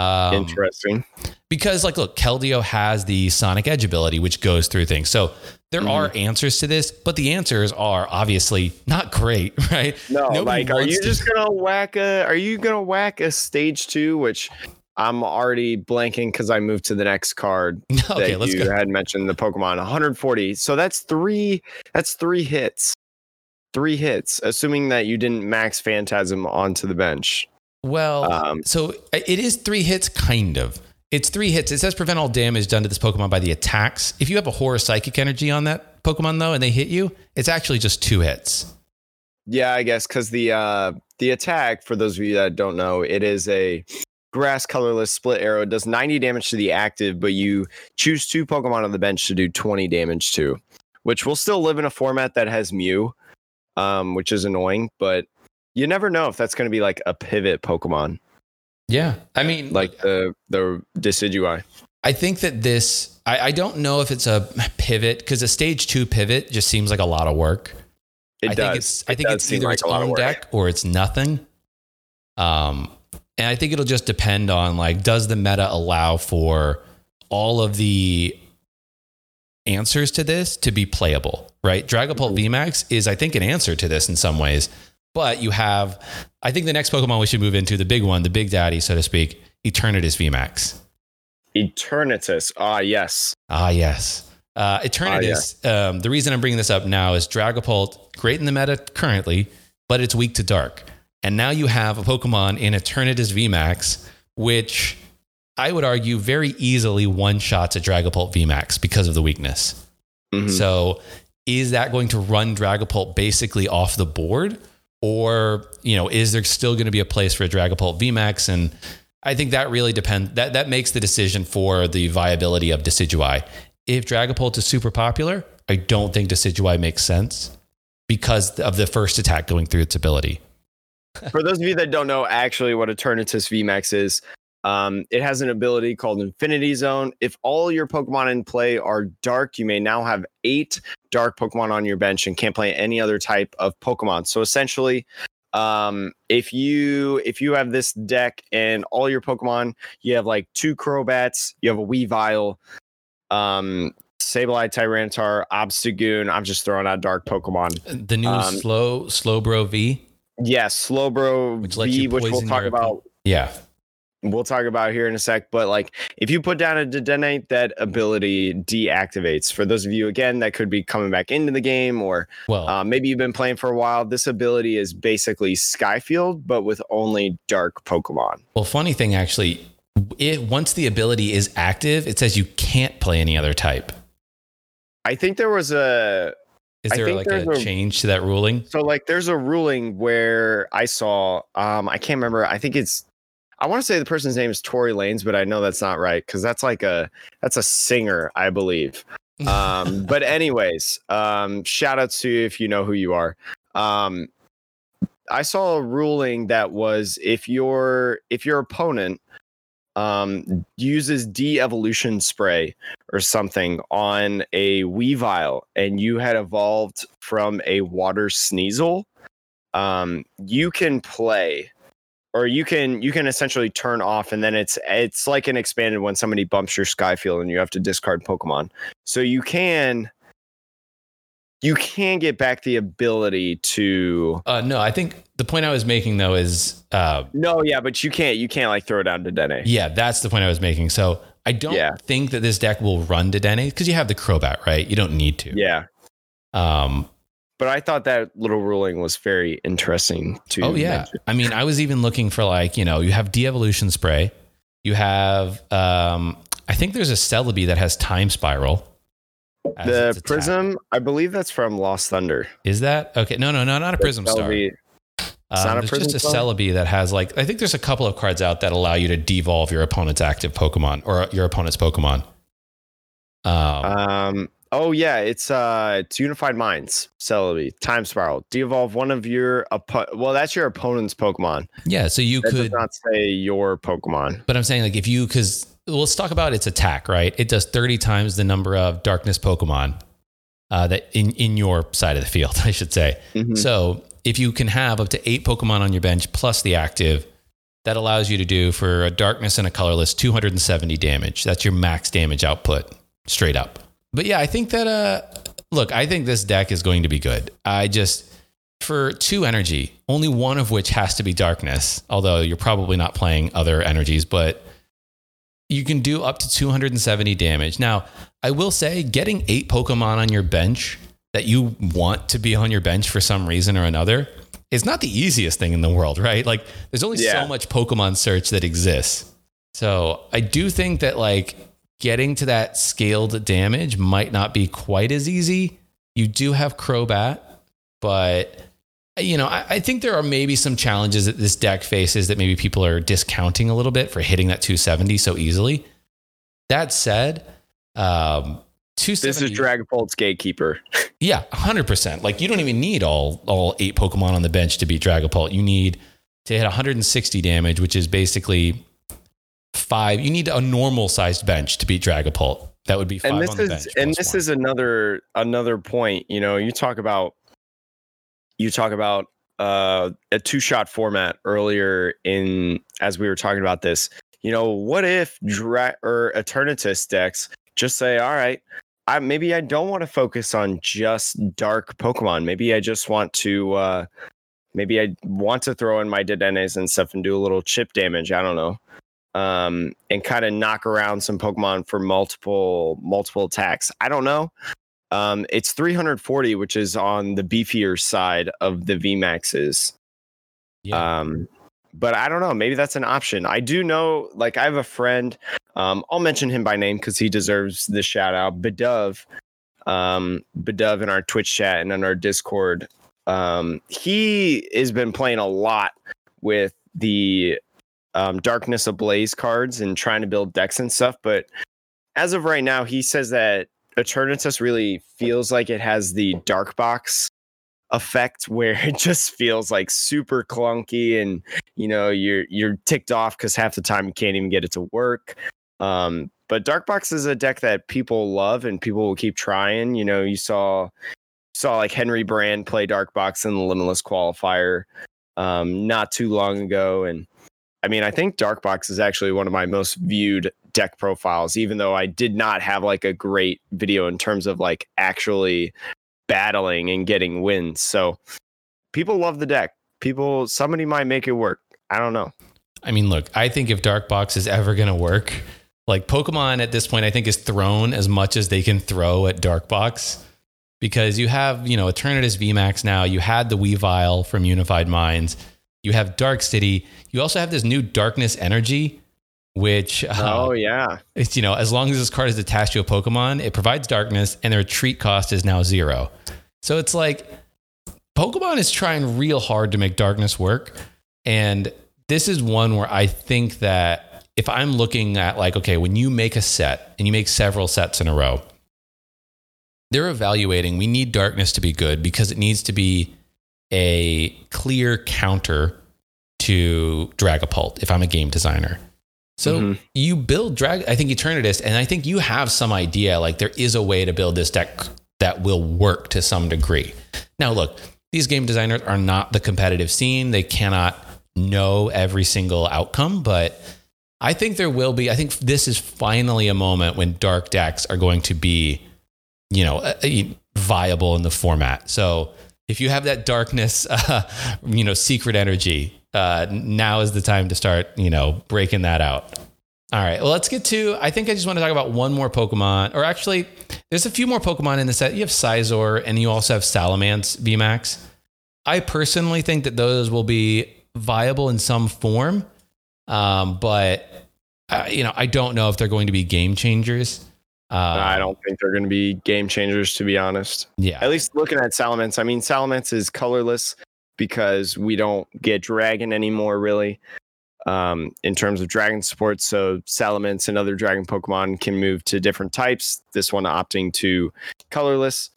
Um, Interesting. because, like, look, Keldeo has the Sonic Edge ability, which goes through things. So there Mhm. are answers to this, but the answers are obviously not great, <laughs> right? No, Nobody like, are you to- just gonna whack a? Are you gonna whack a stage two? Which I'm already blanking because I moved to the next card <laughs> okay, that let's you go. had mentioned. The Pokemon 140. So that's three. That's three hits. Three hits, assuming that you didn't max Phantom onto the bench. Well, Um, So it is three hits, kind of. It's three hits. It says prevent all damage done to this Pokemon by the attacks. If you have a horror psychic energy on that Pokemon though, and they hit you, it's actually just two hits. Yeah, I guess because the uh the attack, for those of you that don't know, it is a grass colorless split arrow. It does 90 damage to the active, but you choose two Pokemon on the bench to do 20 damage to, which will still live in a format that has Mew, um, which is annoying, but you never know if that's going to be like a pivot Pokemon, Yeah, I mean, like the the Decidueye. I think that this. I, I don't know if it's a pivot because a stage two pivot just seems like a lot of work. It I does. think it's. I It think it's either like its own deck or it's nothing. Um, and I think it'll just depend on like, does the meta allow for all of the answers to this to be playable? Right? Dragapult Mhm. VMAX is, I think, an answer to this in some ways. But you have, I think, the next Pokemon we should move into the big one, the big daddy, so to speak, Eternatus VMAX. Eternatus. Ah, yes. Ah, yes. Uh, Eternatus. um, the reason I'm bringing this up now is Dragapult, great in the meta currently, but it's weak to dark. And now you have a Pokemon in Eternatus VMAX, which I would argue very easily one shots a Dragapult VMAX because of the weakness. Mhm. So is that going to run Dragapult basically off the board? Or, you know, is there still going to be a place for a Dragapult VMAX? And I think that really depends. That, that makes the decision for the viability of Decidueye. If Dragapult is super popular, I don't think Decidueye makes sense because of the first attack going through its ability. For those of you that don't know actually what Eternatus VMAX is, um, it has an ability called Infinity Zone. If all your Pokemon in play are dark, you may now have eight dark Pokemon on your bench and can't play any other type of Pokemon. So essentially, um, if you if you have this deck and all your Pokemon, you have like two Crobats, you have a Weavile, um, Sableye, Tyranitar, Obstagoon. I'm just throwing out dark Pokemon. The new Um, slow Slowbro V. Yes, Slowbro Which V, which we'll talk about. Yeah. We'll talk about here in a sec. But like, if you put down a Dedenne, that ability deactivates. For those of you again that could be coming back into the game, or Well, uh, maybe you've been playing for a while, this ability is basically Skyfield, but with only dark Pokemon. well, funny thing actually, it once the ability is active, it says you can't play any other type. I think there was a Is there like a, a- change to that ruling? So like there's a ruling where I saw um I can't remember I think it's I want to say the person's name is Tory Lanez but I know that's not right cuz that's like a that's a singer I believe. Um <laughs> but anyways, um shout out to you if you know who you are. Um I saw a ruling that was if your if your opponent um uses de-evolution spray or something on a Weavile and you had evolved from a water sneasel, um, you can play or you can you can essentially turn off and then it's it's like an expanded when somebody bumps your skyfield and you have to discard Pokemon. So you can you can get back the ability to Uh, no, I think the point I was making though is, uh, no yeah but you can't you can't like throw it down to Dene. yeah, that's the point I was making. So I don't Yeah. think that this deck will run Dedenne because you have the Crobat, right? You don't need to. Yeah. Um, But I thought that little ruling was very interesting to oh yeah. mention. I mean, I was even looking for like, you know, you have de-evolution spray. You have, um, I think there's a Celebi that has time spiral. The. Prism, I believe that's from Lost Thunder. Is that okay? No, no, no, not a Prism That'll Star. Um, not a there's Prism just a Star? Celebi that has like I think there's a couple of cards out that allow you to devolve your opponent's active Pokemon or your opponent's Pokemon. Um, Um. Oh yeah, it's uh, it's Unified Minds, Celebi, Time Spiral. De-evolve one of your oppo- Well, that's your opponent's Pokemon. yeah, so you That could, not say your Pokemon. but I'm saying like if you because let's talk about its attack, right? It does 30 times the number of Darkness Pokemon uh, that in in your side of the field, <laughs> I should say. Mhm. So if you can have up to eight Pokemon on your bench plus the active, that allows you to do for a darkness and a colorless 270 damage. That's your max damage output straight up. But yeah, I think that uh look, I think this deck is going to be good. I just for two energy, only one of which has to be darkness, although you're probably not playing other energies, but you can do up to 270 damage. Now, I will say getting eight Pokemon on your bench that you want to be on your bench for some reason or another is not the easiest thing in the world, right? Like there's only Yeah. so much Pokemon search that exists. So I do think that like getting to that scaled damage might not be quite as easy. You do have Crobat, but you know, I, I think there are maybe some challenges that this deck faces that maybe people are discounting a little bit for hitting that 270 so easily. That said, um, 270, This is Dragapult's Gatekeeper. <laughs> yeah, hundred percent. Like you don't even need all all eight Pokemon on the bench to beat Dragapult. You need to hit 160 damage, which is basically five. You need a normal sized bench to beat Dragapult. That would be five and this on the is bench. and this one. is another another point you know you talk about you talk about uh a two shot format earlier in as we were talking about this you know what if dra- or eternatus decks just say all right I, maybe I don't want to focus on just dark Pokemon. Maybe I just want to, uh, maybe I want to throw in my Dedennes and stuff and do a little chip damage. I don't know, um, and kind of knock around some Pokemon for multiple multiple attacks. I don't know. Um, it's 340, which is on the beefier side of the VMAXs. yeah. Um, but I don't know. Maybe that's an option. I do know, like, I have a friend. Um, I'll mention him by name because he deserves the shout out. Bedov, um, Bedov in our Twitch chat and in our Discord. Um, he has been playing a lot with the um, Darkness Ablaze cards and trying to build decks and stuff. But as of right now, he says that Eternatus really feels like it has the dark box effect where <laughs> it just feels like super clunky and you know you're you're ticked off because half the time you can't even get it to work um, but dark box is a deck that people love and people will keep trying you know you saw saw like henry brand play dark box in the limitless qualifier um, not too long ago and i mean i think dark box is actually one of my most viewed deck profiles even though i did not have like a great video in terms of like actually battling and getting wins. So people love the deck. People, somebody might make it work. I don't know. I mean, look, I think if Dark Box is ever going to work, like Pokemon at this point, I think is thrown as much as they can throw at Dark Box because you have, you know, Eternatus VMAX now. You had the Weavile from Unified Minds. You have Dark City. You also have this new Darkness Energy, which uh, oh yeah, it's you know as long as this card is attached to a Pokemon, it provides darkness, and the retreat cost is now zero. So it's like Pokemon is trying real hard to make darkness work. And this is one where I think that if I'm looking at like, okay, when you make a set and you make several sets in a row, they're evaluating we need darkness to be good because it needs to be a clear counter to Dragapult if I'm a game designer. So mm-hmm. you build drag I think Eternatus, and I think you have some idea like there is a way to build this deck that will work to some degree. Now, look, these game designers are not the competitive scene. They cannot know every single outcome, but I think there will be. I think this is finally a moment when dark decks are going to be, you know, viable in the format. So if you have that darkness, <laughs> uh, you know, secret energy, uh, now is the time to start, you know, breaking that out. All right. Well, let's get to. I think I just want to talk about one more Pokemon, or actually, there's a few more Pokemon in the set. You have Scizor, and you also have Salamence VMAX. I personally think that those will be viable in some form, um, but uh, you know, I don't know if they're going to be game changers. Uh, I don't think they're going to be game changers, to be honest. Yeah. At least looking at Salamence, I mean, Salamence is colorless because we don't get Dragon anymore, really um, in terms of dragon support. So Salamence and other dragon Pokemon can move to different types. This one opting to colorless.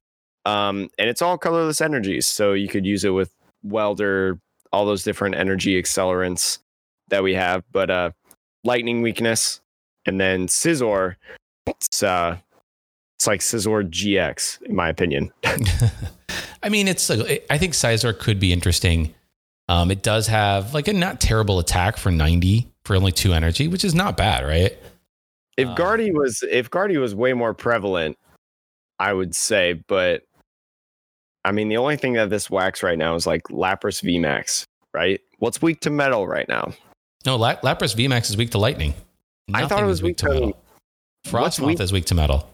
Um, and it's all colorless energies. So you could use it with Welder, all those different energy accelerants that we have. But uh, lightning weakness. And then Scizor, it's uh, it's like Scizor GX, in my opinion. <laughs> I mean, it's. I think Scizor could be interesting um, it does have like a not terrible attack for 90 for only two energy, which is not bad, right? If um, Guardy was if Guardy was way more prevalent, I would say, but I mean the only thing that this whacks right now is like Lapras VMAX, right? What's weak to metal right now? No, La- Lapras VMAX is weak to lightning. Nothing I thought it was weak, weak to metal. Frosmoth is weak to metal.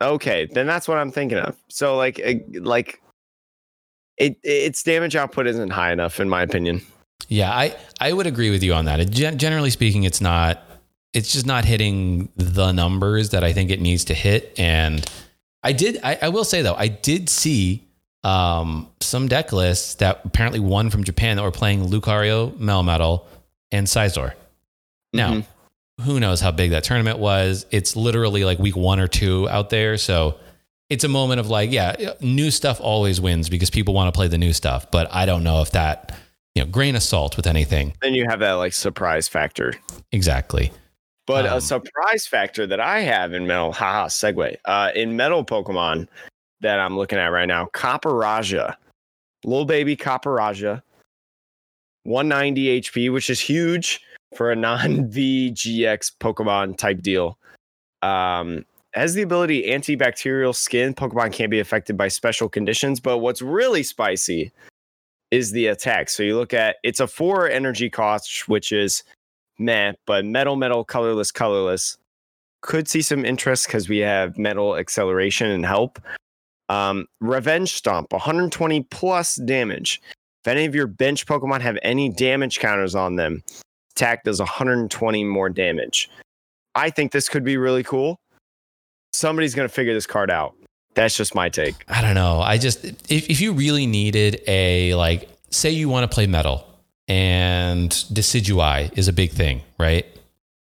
Okay, then that's what I'm thinking of. So like like it its damage output isn't high enough in my opinion. Yeah, I I would agree with you on that. It, generally speaking, it's not. It's just not hitting the numbers that I think it needs to hit. And I did. I, I will say though, I did see um, some deck lists that apparently won from Japan that were playing Lucario, Melmetal, and Scizor. Now, mm-hmm. Who knows how big that tournament was? It's literally like week one or two out there, so it's a moment of like, yeah, new stuff always wins because people want to play the new stuff. But I don't know if that, you know, grain of salt with anything. Then you have that like surprise factor. Exactly. But um, a surprise factor that I have in metal, haha, segue, uh, in metal Pokemon that I'm looking at right now, Copperajah, little baby Copperajah, 190 HP, which is huge for a non <laughs> VGX Pokemon type deal. Um, has the ability antibacterial skin. Pokemon can't be affected by special conditions, but what's really spicy is the attack. So you look at it's a four energy cost, which is meh, but metal, metal, colorless, colorless. Could see some interest because we have metal acceleration and help. Um, Revenge Stomp, 120 plus damage. If any of your bench Pokemon have any damage counters on them, attack does 120 more damage. I think this could be really cool somebody's going to figure this card out. That's just my take. I don't know. I just if if you really needed a like say you want to play metal and Decidueye is a big thing, right?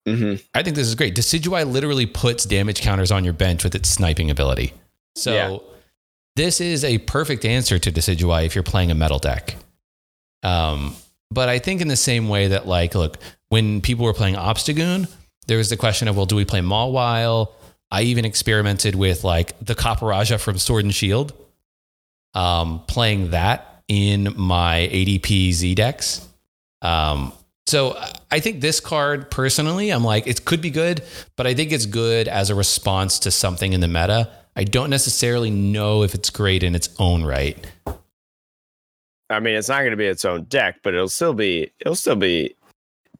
Mhm. I think this is great. Decidueye literally puts damage counters on your bench with its sniping ability. So Yeah. this is a perfect answer to Decidueye if you're playing a metal deck. Um, but I think in the same way that like, look, when people were playing Obstagoon, there was the question of, well, do we play Mawile? I even experimented with like the Copperajah from Sword and Shield, um, playing that in my ADP Z decks. Um, so I think this card personally, I'm like, it could be good, but I think it's good as a response to something in the meta. I don't necessarily know if it's great in its own right. I mean, it's not going to be its own deck, but it'll still be it'll still be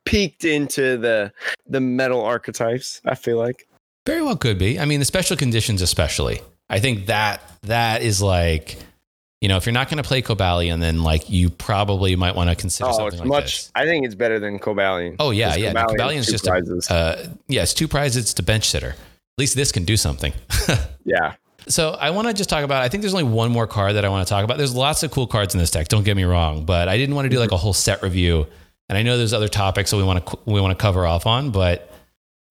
peaked into the the metal archetypes. I feel like. Very well could be. I mean, the special conditions, especially. I think that that is like, you know, if you're not going to play Cobalion, then like you probably might want to consider Oh, something it's like much. this. I think it's better than Cobalion. Oh yeah, yeah. Cobalion's Cobalion is just prizes. a uh, yeah, it's two prizes. It's the bench sitter. At least this can do something. <laughs> yeah. So I want to just talk about. I think there's only one more card that I want to talk about. There's lots of cool cards in this deck. Don't get me wrong, but I didn't want to do like a whole set review. And I know there's other topics that we want to we want to cover off on, but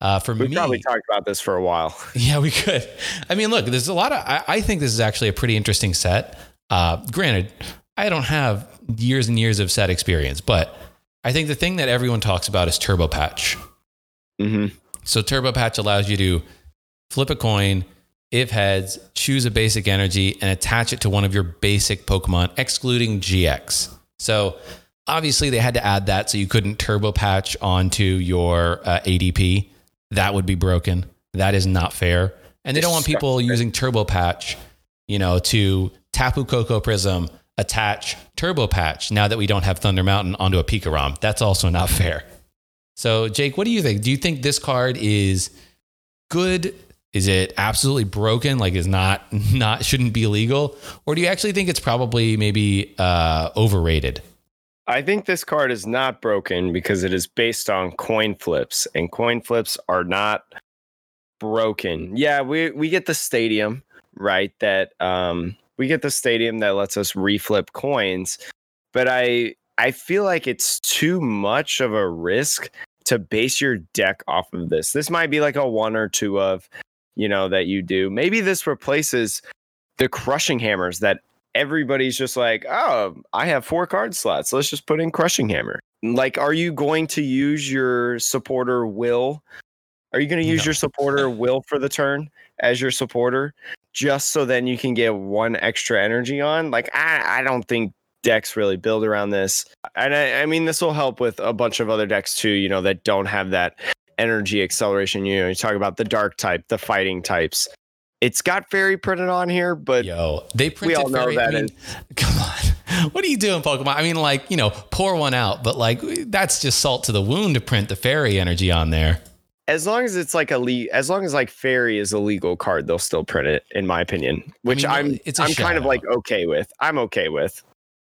uh, for me. We me, probably talked about this for a while. <laughs> yeah, we could. I mean, look, there's a lot of. I, I think this is actually a pretty interesting set. Uh, granted, I don't have years and years of set experience, but I think the thing that everyone talks about is Turbo Patch. hmm So Turbo Patch allows you to flip a coin, if heads, choose a basic energy, and attach it to one of your basic Pokemon, excluding GX. So obviously they had to add that so you couldn't Turbo Patch onto your uh, ADP. That would be broken. That is not fair. And they don't want people using Turbo Patch, you know, to Tapu Koko Prism, attach Turbo Patch now that we don't have Thunder Mountain onto a Pikarom. That's also not fair. So, Jake, what do you think? Do you think this card is good? Is it absolutely broken? Like, is not <laughs> not shouldn't be illegal, or do you actually think it's probably maybe uh, overrated? I think this card is not broken because it is based on coin flips, and coin flips are not broken. Yeah, we we get the stadium right that um we get the stadium that lets us reflip coins, but I I feel like it's too much of a risk to base your deck off of this. This might be like a one or two of, you know, that you do. Maybe this replaces the crushing hammers that everybody's just like, oh, I have four card slots. Let's just put in crushing hammer. Like, are you going to use your supporter will? Are you going to use No. your supporter <laughs> will for the turn as your supporter just so then you can get one extra energy on? Like, I, I don't think decks really build around this. And I, I mean, this will help with a bunch of other decks too, you know, that don't have that energy acceleration. You know, you talk about the dark type, the fighting types. It's got fairy printed on here, but Yo, they printed we all know fairy- that I mean, <laughs> come on, what are you doing, Pokemon? I mean, like you know, pour one out, but like that's just salt to the wound to print the fairy energy on there. as long as it's like a le- as long as like fairy is a legal card, they'll still print it, in my opinion. Which mean, I am it's a I'm kind of like okay with. I'm okay with.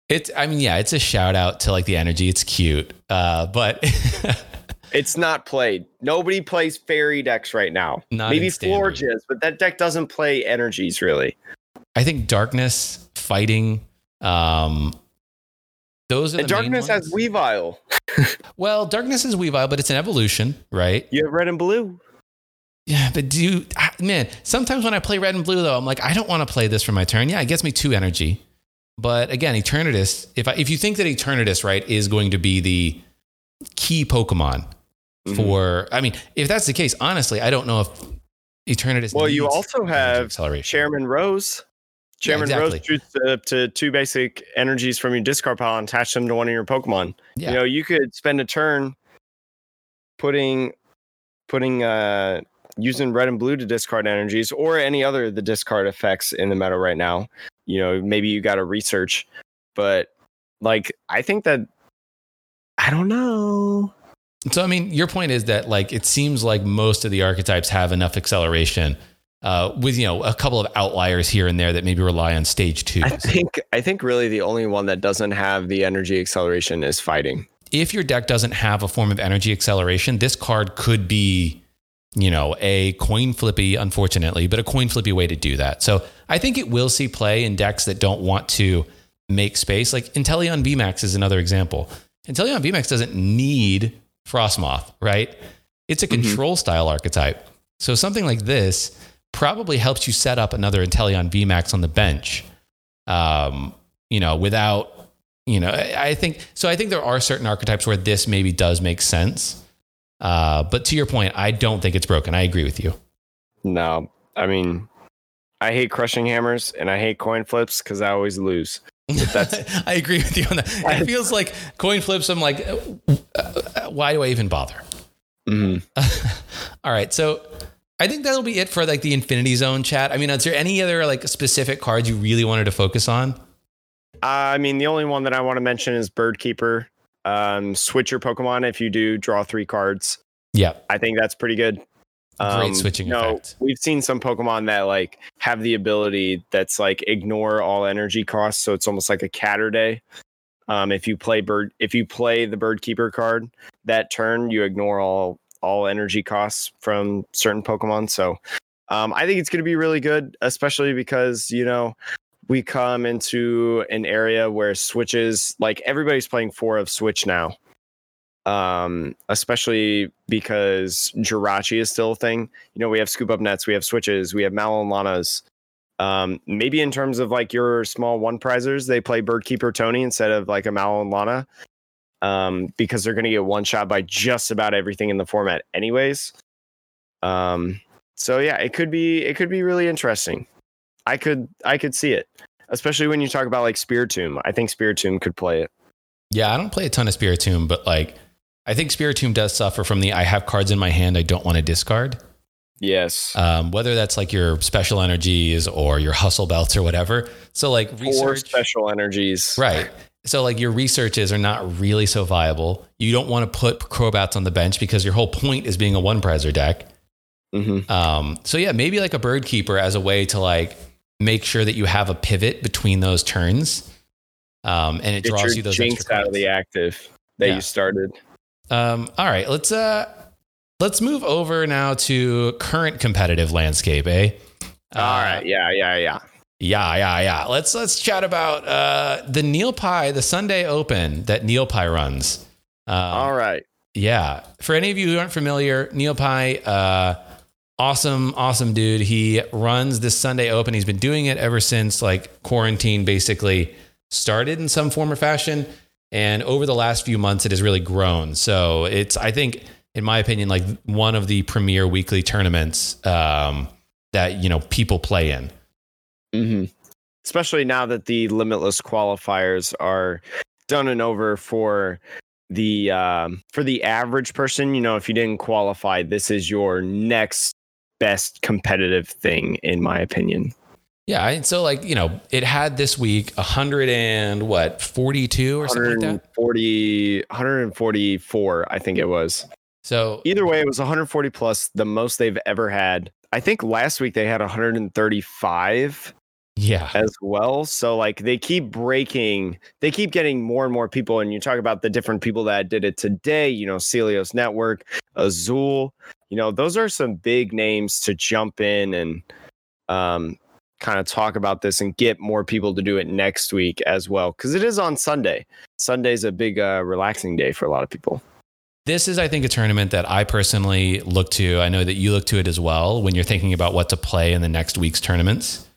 It's, I mean, yeah, it's a shout out to like the energy. It's cute, uh, but <laughs> It's not played. Nobody plays fairy decks right now. Not Maybe. Florges, but that deck doesn't play energies really. I think darkness, fighting, um, those are the And darkness main has. Weavile. <laughs> Well, darkness is Weavile, but it's an evolution, right? You have red and blue. Yeah, but do you, ah, man, sometimes when I play red and blue, though, I'm like, I don't want to play this for my turn. Yeah, it gets me two energy. But again, Eternatus, if, I, if you think that Eternatus, right, is going to be the key Pokemon Mhm. for, I mean, if that's the case, honestly, I don't know if Eternatus. Well, you also have. Chairman Rose. Yeah, Chairman exactly. Rose shoots up to two basic energies from your discard pile and attach them to one of your Pokemon. Yeah. You know, you could spend a turn putting putting uh using red and blue to discard energies or any other of the discard effects in the meta right now. You know, maybe you got to research, but like I think that I don't know. So I mean, your point is that like it seems like most of the archetypes have enough acceleration, uh, with you know a couple of outliers here and there that maybe rely on stage two. I think I think really the only one that doesn't have the energy acceleration is fighting. If your deck doesn't have a form of energy acceleration, this card could be, you know, a coin flippy, unfortunately, but a coin flippy way to do that. So I think it will see play in decks that don't want to make space. Like Inteleon VMAX is another example. Inteleon VMAX doesn't need Frosmoth, right? It's a Mhm. control style archetype. So something like this probably helps you set up another Inteleon VMAX on the bench. Um, you know, without, you know, I I think so. I think there are certain archetypes where this maybe does make sense. Uh, but to your point, I don't think it's broken. I agree with you. No, I mean, I hate crushing hammers and I hate coin flips because I always lose. <laughs> I agree with you on that. It feels like coin flips. I'm like, uh, uh, why do I even bother? Mhm. <laughs> All right, so I think that'll be it for like the Infinity Zone chat. I mean, is there any other like specific cards you really wanted to focus on? I mean, the only one that I want to mention is Bird Keeper. Um, switch your Pokemon if you do draw three cards. Yeah, I think that's pretty good. Great switching no, effect. We've seen some Pokemon that like have the ability that's like ignore all energy costs, so it's almost like a Catter Day. Um, if you play bird, if you play the Bird Keeper card that turn, you ignore all all energy costs from certain Pokemon. So, um, I think it's going to be really good, especially because you know we come into an area where switches like everybody's playing four of Switch now um, especially because Jirachi is still a thing. You know, we have scoop up nets, we have switches, we have Mallow and Lanas. Um, maybe in terms of like your small one prizers, they play Bird Keeper Tony instead of like a Lana. Um, because they're gonna get one shot by just about everything in the format anyways. Um, so yeah, it could be it could be really interesting. I could I could see it. Especially when you talk about like Spiritomb. I think Spiritomb could play it. yeah. I don't play a ton of Spiritomb, but like, I think Spiritomb does suffer from the I have cards in my hand I don't want to discard. Yes. Um, whether that's like your special energies or your hustle belts or whatever. So like Four research, special energies. right? So like your researches are not really so viable. You don't want to put Crobats on the bench because your whole point is being a one prizer deck. Mm-hmm. Um, so yeah, maybe like a bird keeper as a way to like make sure that you have a pivot between those turns. Um, and it Get draws you those jinx out of the active that Yeah. you started. Um, all right, let's uh let's move over now to current competitive landscape, eh? All right. Yeah. Yeah. Yeah. Yeah, yeah, yeah. Let's let's chat about uh the Neil Pie, the Sunday Open that Neil Pie runs. Um, All right. Yeah. For any of you who aren't familiar, Neil Pie, uh, awesome, awesome dude. He runs this Sunday Open. He's been doing it ever since like quarantine basically started in some form or fashion. And over the last few months, it has really grown. So it's, I think, in my opinion, like one of the premier weekly tournaments um, that, you know, people play in. Mm-hmm. Especially now that the limitless qualifiers are done and over for the um, for the average person. You know, if you didn't qualify, this is your next best competitive thing, in my opinion. Yeah. And so, like, you know, it had this week 100 and what, 42 or something like that? 140, 144, I think it was. So, Either way, it was 140 plus, the most they've ever had. I think last week they had 135 yeah. as well. So like they keep breaking, they keep getting more and more people. And you talk about the different people that did it today, you know, Celios Network, Azul, you know, those are some big names to jump in and um kind of talk about this and get more people to do it next week as well. Cause it is on Sunday. Sunday's a big uh relaxing day for a lot of people. This is, I think, a tournament that I personally look to. I know that you look to it as well when you're thinking about what to play in the next week's tournaments.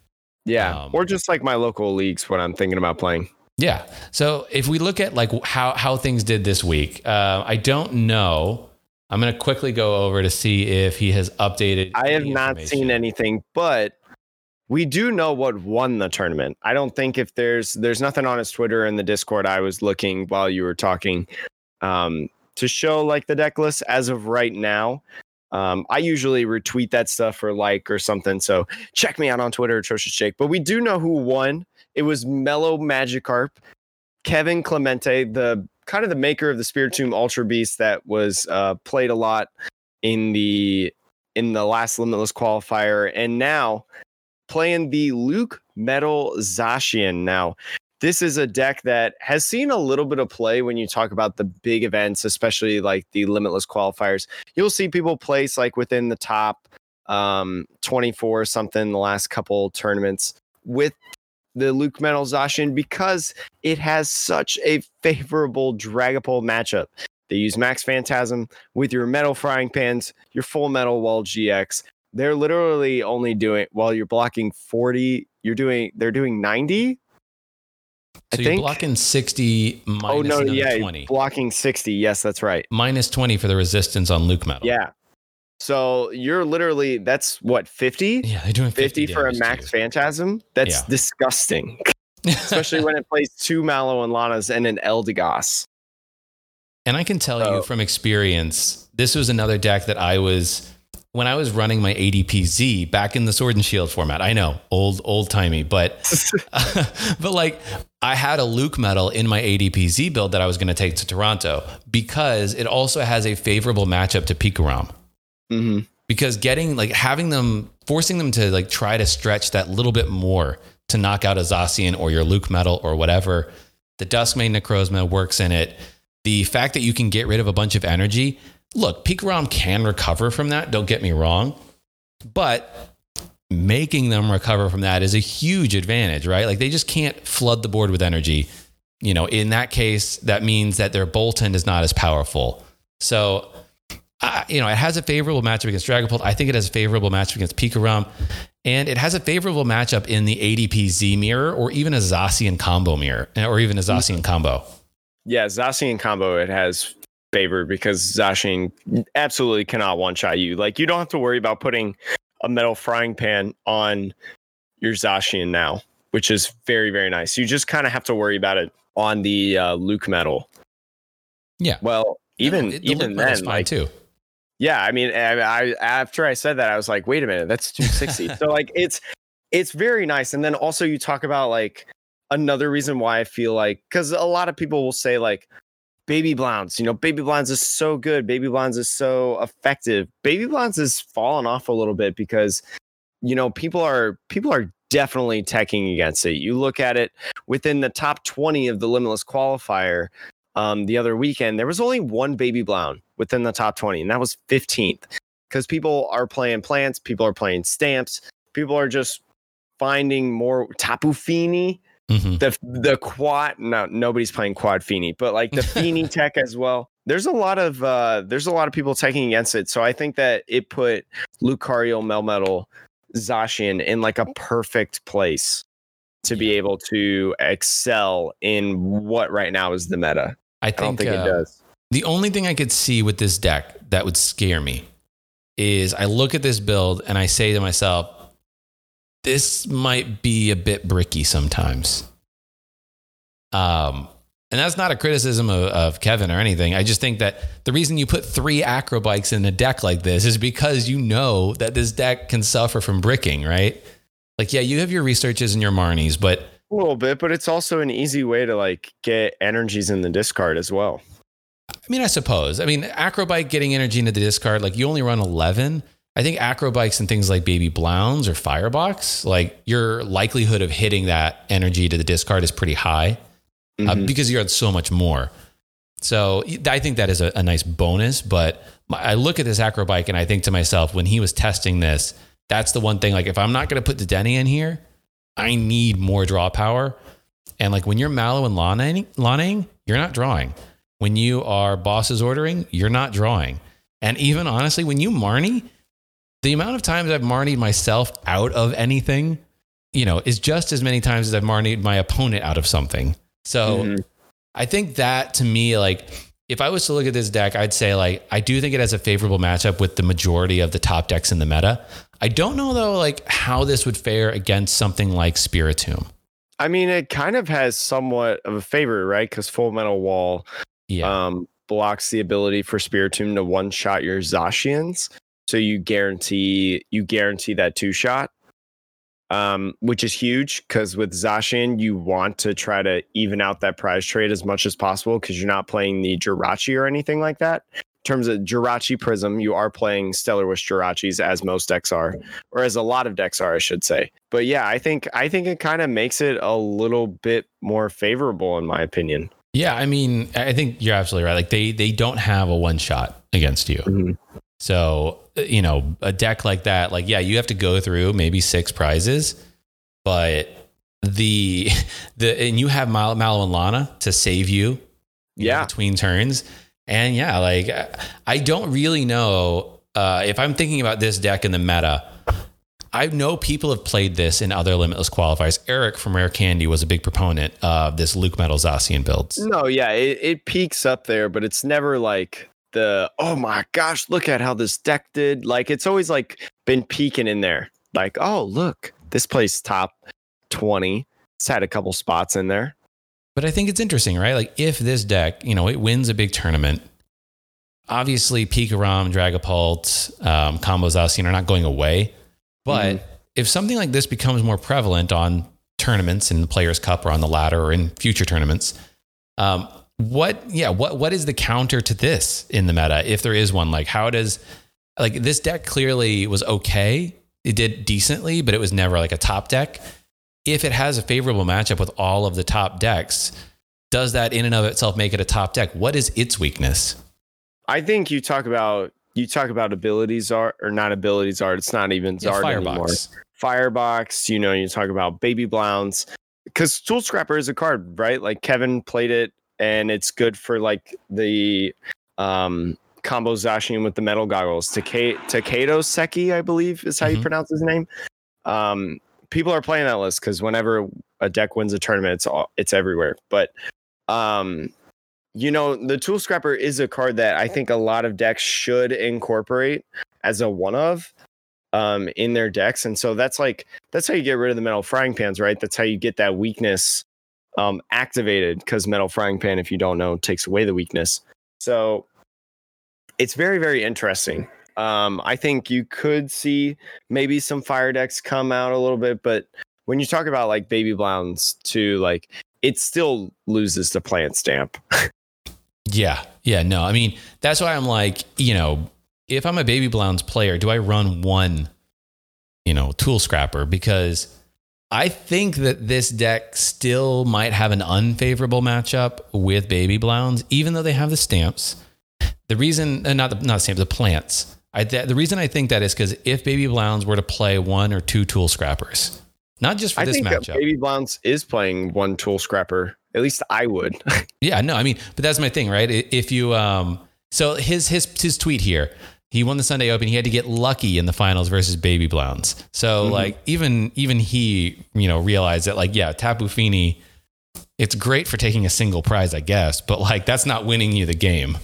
Yeah. Um, or just like my local leagues when I'm thinking about playing. Yeah. So if we look at like how how things did this week, uh, I don't know. I'm going to quickly go over to see if he has updated. I have not seen anything, but we do know what won the tournament. I don't think if there's there's nothing on his Twitter and the Discord. I was looking while you were talking um, to show like the deck list as of right now. Um, I usually retweet that stuff or like or something. So check me out on Twitter, atrocious Jake. But we do know who won. It was Mellow Magikarp, Kevin Clemente, the kind of the maker of the Spiritomb Ultra Beast that was uh, played a lot in the in the last limitless qualifier and now playing the Luke Metal Zacian. Now, this is a deck that has seen a little bit of play when you talk about the big events, especially like the limitless qualifiers. You'll see people place like within the top um 24 or something the last couple tournaments with the LucMetal Zacian because it has such a favorable Dragapult matchup. They use Max Phantasm with your metal frying pans, your full metal wall GX. They're literally only doing while you're blocking 40, you're doing they're doing 90. So I you're think- blocking 60 minus oh no, yeah, 20. blocking 60. Yes, that's right. Minus 20 for the resistance on LucMetal. Yeah. So you're literally that's what 50? Yeah, they're doing 50, 50 for a max too. phantasm. That's Yeah. disgusting. <laughs> Especially when it plays two Mallow and Lanas and an Eldegoss. And I can tell Oh. you from experience, this was another deck that I was when I was running my ADPZ back in the Sword and Shield format. I know, old old timey, but <laughs> <laughs> but like I had a LucMetal in my ADPZ build that I was going to take to Toronto because it also has a favorable matchup to Pikarom. hmm Because getting like having them forcing them to like try to stretch that little bit more to knock out a Zacian or your LucMetal or whatever, the Duskmane Necrozma works in it. The fact that you can get rid of a bunch of energy, look, Pikarom can recover from that. Don't get me wrong, but making them recover from that is a huge advantage, right? Like they just can't flood the board with energy. You know, in that case, that means that their bolt Bolton is not as powerful. So, uh, you know, it has a favorable matchup against Dragapult. I think it has a favorable matchup against Pikarom. And it has a favorable matchup in the ADP Z mirror or even a Zacian combo mirror or even a Zacian combo. Yeah, Zacian combo it has favor because Zacian absolutely cannot one shot you. Like you don't have to worry about putting a metal frying pan on your Zacian now, which is very very nice. You just kind of have to worry about it on the uh, LucMetal. Yeah. Well, even The even Luke then, fine like too. yeah, I mean, I, I after I said that, I was like, wait a minute, that's 260. so like, it's it's very nice. And then also you talk about like another reason why I feel like because a lot of people will say like, baby Blowns, you know, baby Blowns is so good, baby Blowns is so effective. Baby Blowns has fallen off a little bit because you know people are people are definitely teching against it. You look at it within the top 20 of the limitless qualifier um, the other weekend, there was only one baby blown within the top 20, and that was 15th. Because people are playing plants, people are playing stamps, people are just finding more Tapu Mhm. the the quad. No, nobody's playing quad Fini, but like the Fini <laughs> tech as well. There's a lot of uh, there's a lot of people taking against it. So I think that it put Lucario, Melmetal, Zacian in like a perfect place to be able to excel in what right now is the meta. I I don't think, think uh, it does. The only thing I could see with this deck that would scare me is I look at this build and I say to myself, this might be a bit bricky sometimes. Um, and that's not a criticism of, of Kevin or anything. I just think that the reason you put three acrobikes in a deck like this is because you know that this deck can suffer from bricking, right? Like, yeah, you have your researches and your Marnies, but A little bit, but it's also an easy way to like get energies in the discard as well. I mean, I suppose. I mean, Acrobike getting energy into the discard, like you only run 11. I think Acrobikes and things like Baby Blowns or Firebox, like your likelihood of hitting that energy to the discard is pretty high uh, Mhm. because you're at so much more. So I think that is a, a nice bonus. But my, I look at this Acrobike and I think to myself, when he was testing this, that's the one thing. Like, if I'm not going to put the Denny in here, I need more draw power. And like when you're Mallow and Lanaing, you're not drawing. When you are bosses ordering, you're not drawing. And even honestly, when you Marnie, the amount of times I've Marnied myself out of anything, you know, is just as many times as I've Marnied my opponent out of something. So Mhm. I think that to me, like, if I was to look at this deck, I'd say, like, I do think it has a favorable matchup with the majority of the top decks in the meta. I don't know, though, like, how this would fare against something like Spiritomb. I mean, it kind of has somewhat of a favor, right? Because Full Metal Wall Yeah. um, blocks the ability for Spiritomb to one shot your Zacians. So you guarantee you guarantee that two shot, um, which is huge because with Zacian you want to try to even out that prize trade as much as possible because you're not playing the Jirachi or anything like that. In terms of Jirachi Prism, you are playing Stellar Wish Jirachis as most decks are, or as a lot of decks are, I should say. But yeah, I think I think it kind of makes it a little bit more favorable in my opinion. yeah. I mean, I think you're absolutely right. Like, they, they don't have a one shot against you. So, you know, a deck like that, like, yeah, you have to go through maybe six prizes, but the, <laughs> the, and you have Mal- Mallow and Lana to save you Yeah. between turns. And yeah, like I don't really know uh, if I'm thinking about this deck in the meta. I know people have played this in other limitless qualifiers. Eric from Rare Candy was a big proponent of this LucMetal Zacian builds. No, yeah, it, it peaks up there, but it's never like the oh my gosh, look at how this deck did. Like it's always like been peaking in there. Like, oh look, this place top 20. It's had a couple spots in there. But I think it's interesting, right? Like if this deck, you know, it wins a big tournament, obviously Pikarom, Dragapult, um, Combo Zacian are not going away. But mm-hmm. if something like this becomes more prevalent on tournaments in the Players Cup or on the ladder or in future tournaments, um, what yeah what what is the counter to this in the meta if there is one like how does like this deck clearly was okay it did decently but it was never like a top deck if it has a favorable matchup with all of the top decks does that in and of itself make it a top deck what is its weakness i think you talk about you talk about abilities art or not abilities art. It's not even Zard yeah, Firebox. anymore. Firebox. You know, you talk about Baby Blowns because Tool Scrapper is a card, right? Like Kevin played it, and it's good for like the um combo Zacian with the metal goggles. Takedo Seki, I believe, is how mm-hmm. you pronounce his name. Um, people are playing that list because whenever a deck wins a tournament, it's all it's everywhere. But um, you know, the Tool Scrapper is a card that I think a lot of decks should incorporate as a one of um, in their decks. And so that's like, that's how you get rid of the metal frying pans, right? That's how you get that weakness um, activated because metal frying pan, if you don't know, takes away the weakness. So it's very, very interesting. Um, I think you could see maybe some fire decks come out a little bit, but when you talk about like baby Blowns to like it still loses the plant stamp. <laughs> Yeah. Yeah. No, I mean, that's why I'm like, you know, if I'm a Baby Blowns player, do I run one, you know, tool scrapper? Because I think that this deck still might have an unfavorable matchup with Baby Blowns, even though they have the stamps. The reason, uh, not the not stamps, the plants. I, th- the reason I think that is because if Baby Blowns were to play one or two tool scrappers, not just for I this think matchup. Baby Blowns is playing one tool scrapper at least I would. <laughs> yeah, no, I mean, but that's my thing, right? If you um so his his his tweet here, he won the Sunday Open. He had to get lucky in the finals versus Baby Blowns. So mm-hmm. like even even he, you know, realized that like yeah, Tapu Fini it's great for taking a single prize, I guess, but like that's not winning you the game.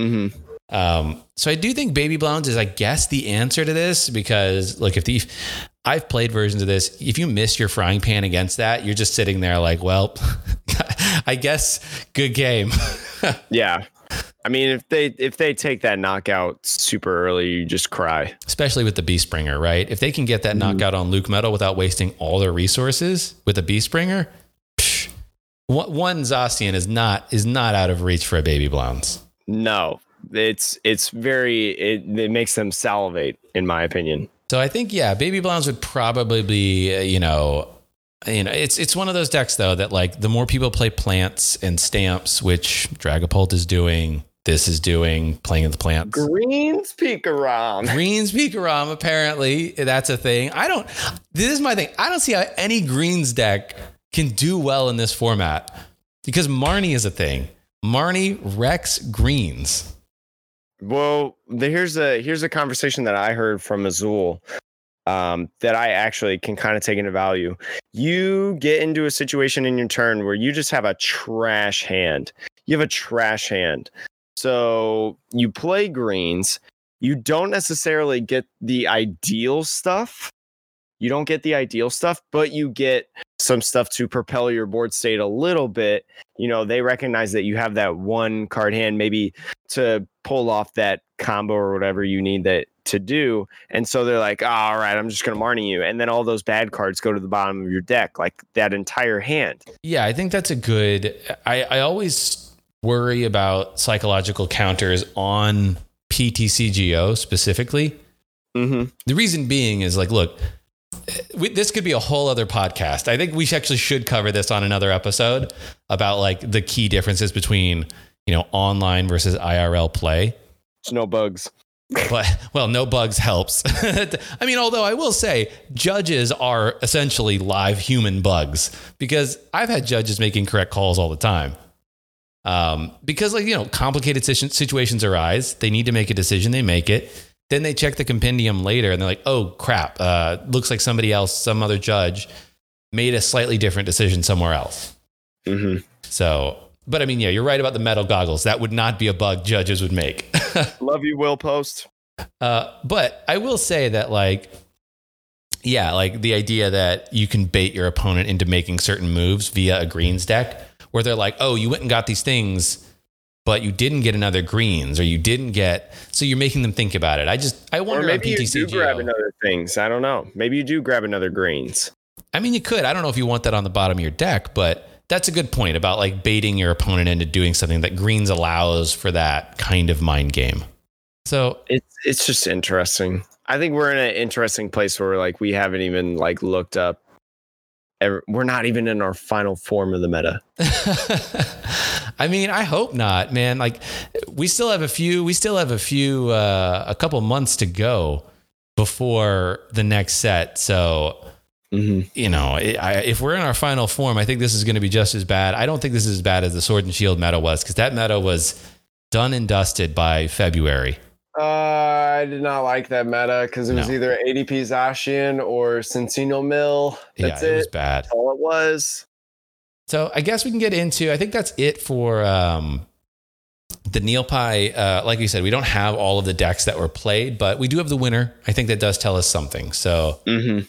Mm-hmm. Um, so I do think Baby Blowns is, I guess, the answer to this because, look, if the I've played versions of this. If you miss your frying pan against that, you're just sitting there like, well, <laughs> I guess good game. <laughs> yeah. I mean, if they if they take that knockout super early, you just cry. Especially with the Beast Bringer, right? If they can get that mm-hmm. knockout on LucMetal without wasting all their resources with a Beast Bringer, psh, one Zacian is not is not out of reach for a Baby Blowns. No, it's it's very it, it makes them salivate, in my opinion. So I think yeah, Baby Blowns would probably be uh, you know you know it's it's one of those decks though that like the more people play plants and stamps, which Dragapult is doing, this is doing playing with the plants. Greens Pikarom. Greens Pikarom. Apparently, that's a thing. I don't. This is my thing. I don't see how any greens deck can do well in this format because Marnie is a thing. Marnie wrecks greens. Well, the, here's a here's a conversation that I heard from Azul um, that I actually can kind of take into value. You get into a situation in your turn where you just have a trash hand. You have a trash hand. So you play greens. You don't necessarily get the ideal stuff. You don't get the ideal stuff, but you get some stuff to propel your board state a little bit. You know, they recognize that you have that one card hand, maybe to pull off that combo or whatever you need that to do. And so they're like, oh, all right, I'm just going to Marnie you. And then all those bad cards go to the bottom of your deck, like that entire hand. Yeah, I think that's a good. I, I always worry about psychological counters on PTCGO specifically. Mm-hmm. The reason being is like, look, we, this could be a whole other podcast. I think we actually should cover this on another episode about like the key differences between you know online versus IRL play. There's no bugs. but well, no bugs helps. <laughs> I mean, although I will say judges are essentially live human bugs because I've had judges making correct calls all the time. Um, because like you know, complicated situations arise. They need to make a decision. They make it. Then they check the compendium later, and they're like, "Oh crap! Uh, looks like somebody else, some other judge, made a slightly different decision somewhere else." Mm-hmm. So, but I mean, yeah, you're right about the metal goggles. That would not be a bug judges would make. <laughs> Love you, Will Post. Uh, but I will say that, like, yeah, like the idea that you can bait your opponent into making certain moves via a greens deck, where they're like, oh, you went and got these things, but you didn't get another greens, or you didn't get, so you're making them think about it. I just, I wonder. Or maybe you do grab another things. I don't know. Maybe you do grab another greens. I mean, you could. I don't know if you want that on the bottom of your deck, but that's a good point about like baiting your opponent into doing something that greens allows for that kind of mind game. So it's it's just interesting. I think we're in an interesting place where like we haven't even like looked up. We're not even in our final form of the meta. <laughs> I mean, I hope not, man. Like we still have a few. We still have a few. Uh, a couple months to go before the next set. So Mm-hmm. You know, I, if we're in our final form, I think this is going to be just as bad. I don't think this is as bad as the Sword and Shield meta was because that meta was done and dusted by February. Uh, I did not like that meta because it was no. either ADP Zacian or Cinccino Mill. That's yeah, it. it was bad. That's all it was. So I guess we can get into. I think that's it for um, the NeilPi. Uh, like you said, we don't have all of the decks that were played, but we do have the winner. I think that does tell us something. So mm-hmm.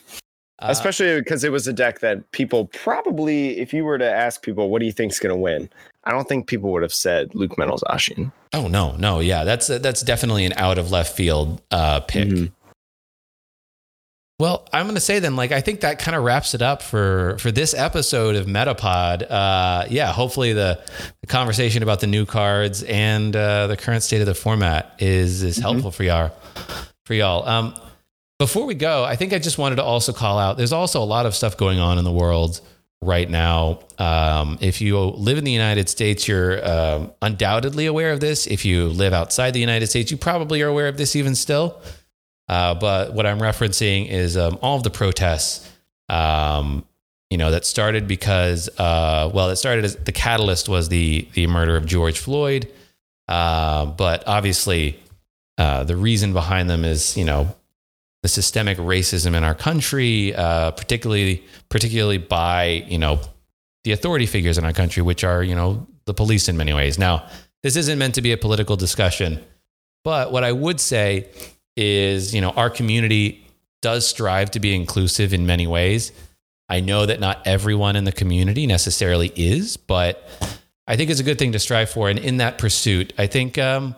Uh, Especially because it was a deck that people probably, if you were to ask people, what do you think's going to win? I don't think people would have said LucMetal Zacian. Oh no, no, yeah, that's that's definitely an out of left field uh, pick. Mm-hmm. Well, I'm going to say then, like, I think that kind of wraps it up for for this episode of Metapod. Uh, yeah, hopefully the, the, conversation about the new cards and uh, the current state of the format is is mm-hmm. helpful for y'all. For y'all, um, before we go, I think I just wanted to also call out there's also a lot of stuff going on in the world right now. Um, if you live in the United States, you're um, undoubtedly aware of this. If you live outside the United States, you probably are aware of this even still. Uh, but what I'm referencing is um, all of the protests, um, you know, that started because, uh, well, it started as the catalyst was the the murder of George Floyd. Uh, but obviously, uh, the reason behind them is, you know, the systemic racism in our country, uh, particularly particularly by you know the authority figures in our country, which are you know the police in many ways. Now, this isn't meant to be a political discussion, but what I would say is you know our community does strive to be inclusive in many ways. I know that not everyone in the community necessarily is, but I think it's a good thing to strive for. And in that pursuit, I think um,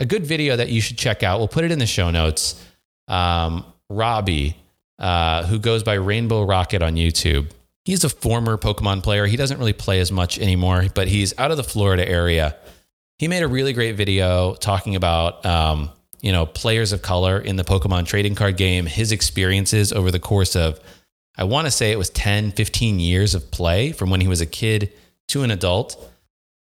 a good video that you should check out. We'll put it in the show notes um, Robbie, uh, who goes by Rainbow Rocket on YouTube. He's a former Pokemon player. He doesn't really play as much anymore, but he's out of the Florida area. He made a really great video talking about, um, you know, players of color in the Pokemon trading card game, his experiences over the course of, I want to say it was 10, 15 years of play from when he was a kid to an adult.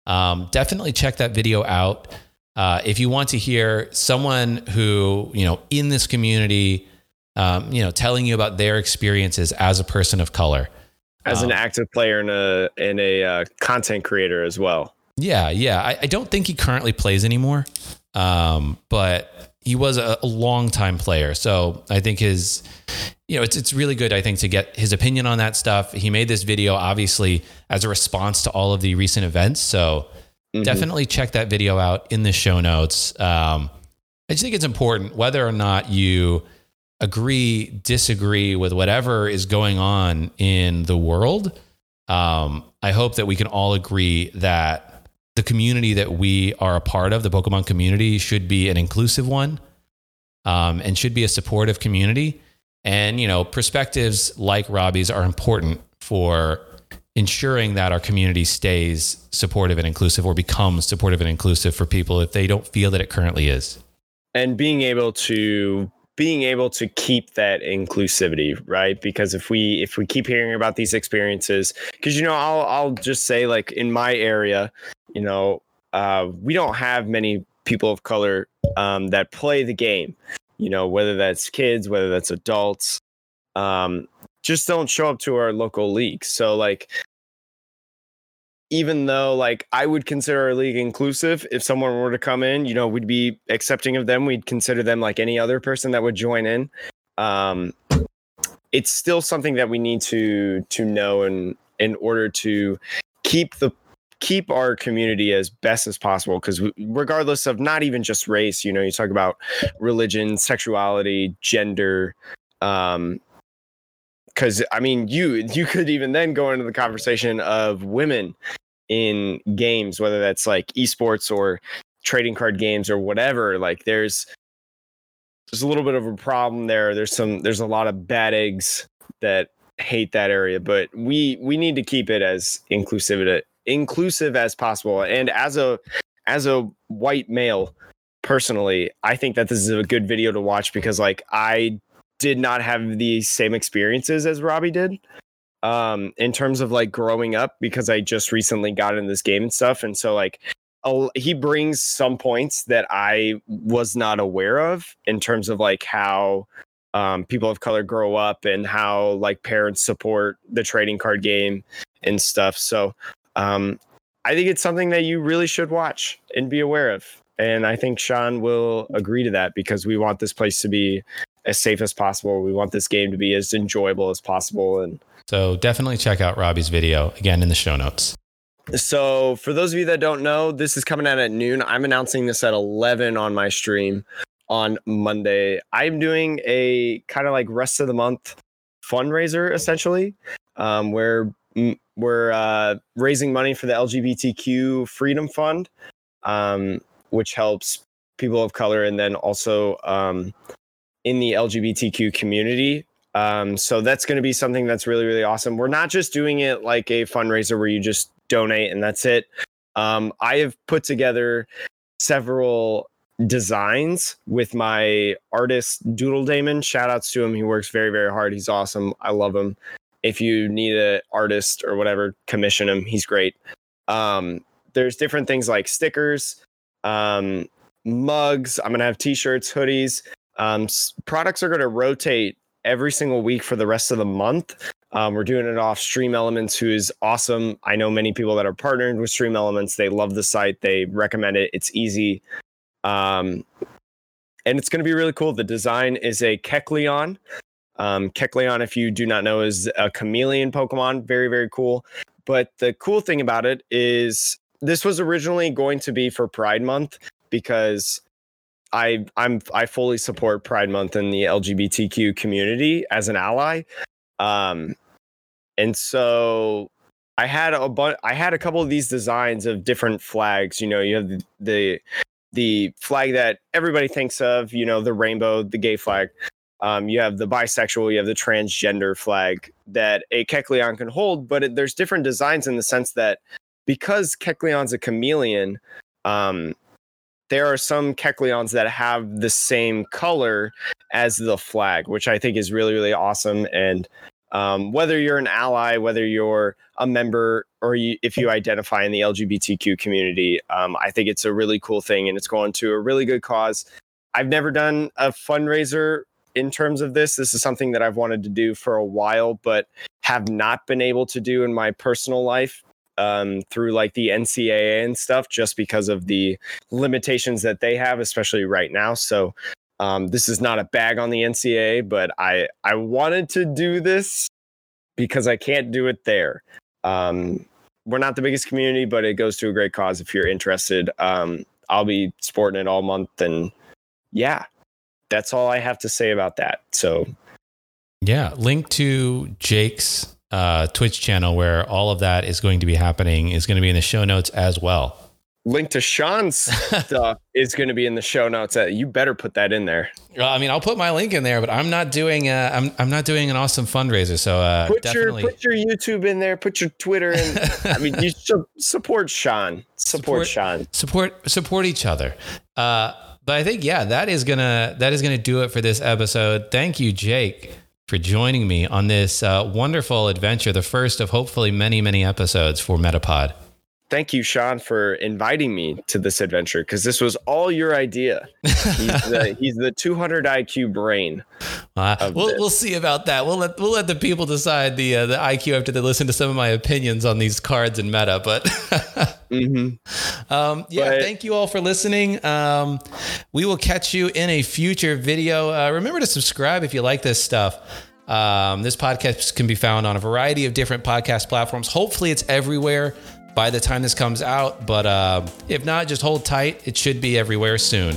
Um, definitely check that video out. Uh, if you want to hear someone who, you know, in this community, um, you know, telling you about their experiences as a person of color, as um, an active player and a and a uh, content creator as well. Yeah, yeah. I, I, don't think he currently plays anymore, um, but he was a, a long time player. So I think his, you know, it's it's really good. I think to get his opinion on that stuff. He made this video obviously as a response to all of the recent events. So Mm-hmm. Definitely check that video out in the show notes. Um, I just think it's important whether or not you agree, disagree with whatever is going on in the world. Um, I hope that we can all agree that the community that we are a part of, the Pokemon community, should be an inclusive one um, and should be a supportive community. And, you know, perspectives like Robbie's are important for ensuring that our community stays supportive and inclusive or becomes supportive and inclusive for people if they don't feel that it currently is. And being able to being able to keep that inclusivity right? Because if we if we keep hearing about these experiences because you know I'll I'll just say like in my area you know uh, we don't have many people of color um, that play the game you know whether that's kids whether that's adults um, just don't show up to our local league. So like even though like I would consider our league inclusive, if someone were to come in, you know, we'd be accepting of them. We'd consider them like any other person that would join in. Um, it's still something that we need to to know and in order to keep the keep our community as best as possible because regardless of not even just race you know you talk about religion sexuality gender um because i mean you you could even then go into the conversation of women in games whether that's like esports or trading card games or whatever like there's there's a little bit of a problem there. There's some there's a lot of bad eggs that hate that area but we we need to keep it as inclusive inclusive as possible. And as a as a white male personally i think that this is a good video to watch because like i did not have the same experiences as robbie did um in terms of like growing up because i just recently got in this game and stuff and so like he brings some points that i was not aware of in terms of like how um, people of color grow up and how like parents support the trading card game and stuff. So um, I think it's something that you really should watch and be aware of. And I think Sean will agree to that because we want this place to be as safe as possible. We want this game to be as enjoyable as possible. And so definitely check out Robbie's video again in the show notes. So, for those of you that don't know, this is coming out at noon. I'm announcing this at 11 on my stream on Monday. I'm doing a kind of like rest of the month fundraiser essentially, um, where we're uh, raising money for the LGBTQ Freedom Fund, um, which helps people of color and then also um, in the LGBTQ community. Um, so that's going to be something that's really, really awesome. We're not just doing it like a fundraiser where you just donate and that's it. Um, I have put together several designs with my artist Doodle Damon. Shout outs to him. He works very, very hard. He's awesome. I love him. If you need an artist or whatever, commission him. He's great. Um, there's different things like stickers, um, mugs. I'm gonna have t-shirts, hoodies. Um, products are gonna rotate every single week for the rest of the month. Um, we're doing it off Stream Elements, who is awesome. I know many people that are partnered with Stream Elements. They love the site. They recommend it. It's easy. Um, and it's going to be really cool. The design is a Kecleon. Um, Kecleon, if you do not know, is a chameleon Pokemon. Very, very cool. But the cool thing about it is this was originally going to be for Pride Month because I I'm I fully support Pride Month and the LGBTQ community as an ally. Um, and so I had a bu- I had a couple of these designs of different flags. You know, you have the, the the flag that everybody thinks of, you know, the rainbow, the gay flag. Um, you have the bisexual, you have the transgender flag that a Kecleon can hold, but it, there's different designs in the sense that because Kecleon's a chameleon, um, there are some Kecleons that have the same color as the flag, which I think is really, really awesome. And um, whether you're an ally, whether you're a member, or you, if you identify in the LGBTQ community, um, I think it's a really cool thing and it's going to a really good cause. I've never done a fundraiser in terms of this. This is something that I've wanted to do for a while, but have not been able to do in my personal life um, through like the NCAA and stuff, just because of the limitations that they have, especially right now. So um, this is not a bag on the NCAA, but I I wanted to do this because I can't do it there. Um, we're not the biggest community, but it goes to a great cause. If you're interested, um, I'll be sporting it all month, and yeah, that's all I have to say about that. So, yeah, link to Jake's uh, Twitch channel where all of that is going to be happening is going to be in the show notes as well link to Sean's <laughs> stuff is going to be in the show notes. Uh, you better put that in there. Well, I mean, I'll put my link in there, but I'm not doing. Uh, I'm I'm not doing an awesome fundraiser. So uh, put definitely. your put your YouTube in there. Put your Twitter in. I mean, you should support Sean. Support, support Sean. Support support each other. Uh, but I think yeah, that is gonna that is gonna do it for this episode. Thank you, Jake. For joining me on this uh, wonderful adventure, the first of hopefully many, many episodes for Metapod. Thank you, Sean, for inviting me to this adventure because this was all your idea. He's the, <laughs> he's the 200 IQ brain. Uh, we'll, we'll see about that. We'll let we'll let the people decide the uh, the IQ after they listen to some of my opinions on these cards and meta. But <laughs> mm-hmm. um, yeah, but, thank you all for listening. Um, we will catch you in a future video. Uh, remember to subscribe if you like this stuff. Um, this podcast can be found on a variety of different podcast platforms. Hopefully, it's everywhere by the time this comes out. But uh, if not, just hold tight. It should be everywhere soon.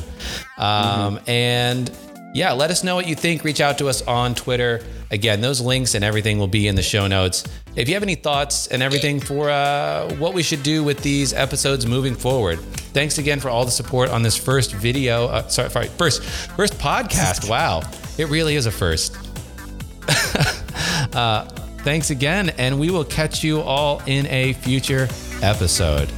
Um, mm-hmm. And yeah, let us know what you think. Reach out to us on Twitter. Again, those links and everything will be in the show notes. If you have any thoughts and everything for uh, what we should do with these episodes moving forward, thanks again for all the support on this first video. Uh, sorry, sorry, first first podcast. Wow, it really is a first. <laughs> uh, thanks again, and we will catch you all in a future episode.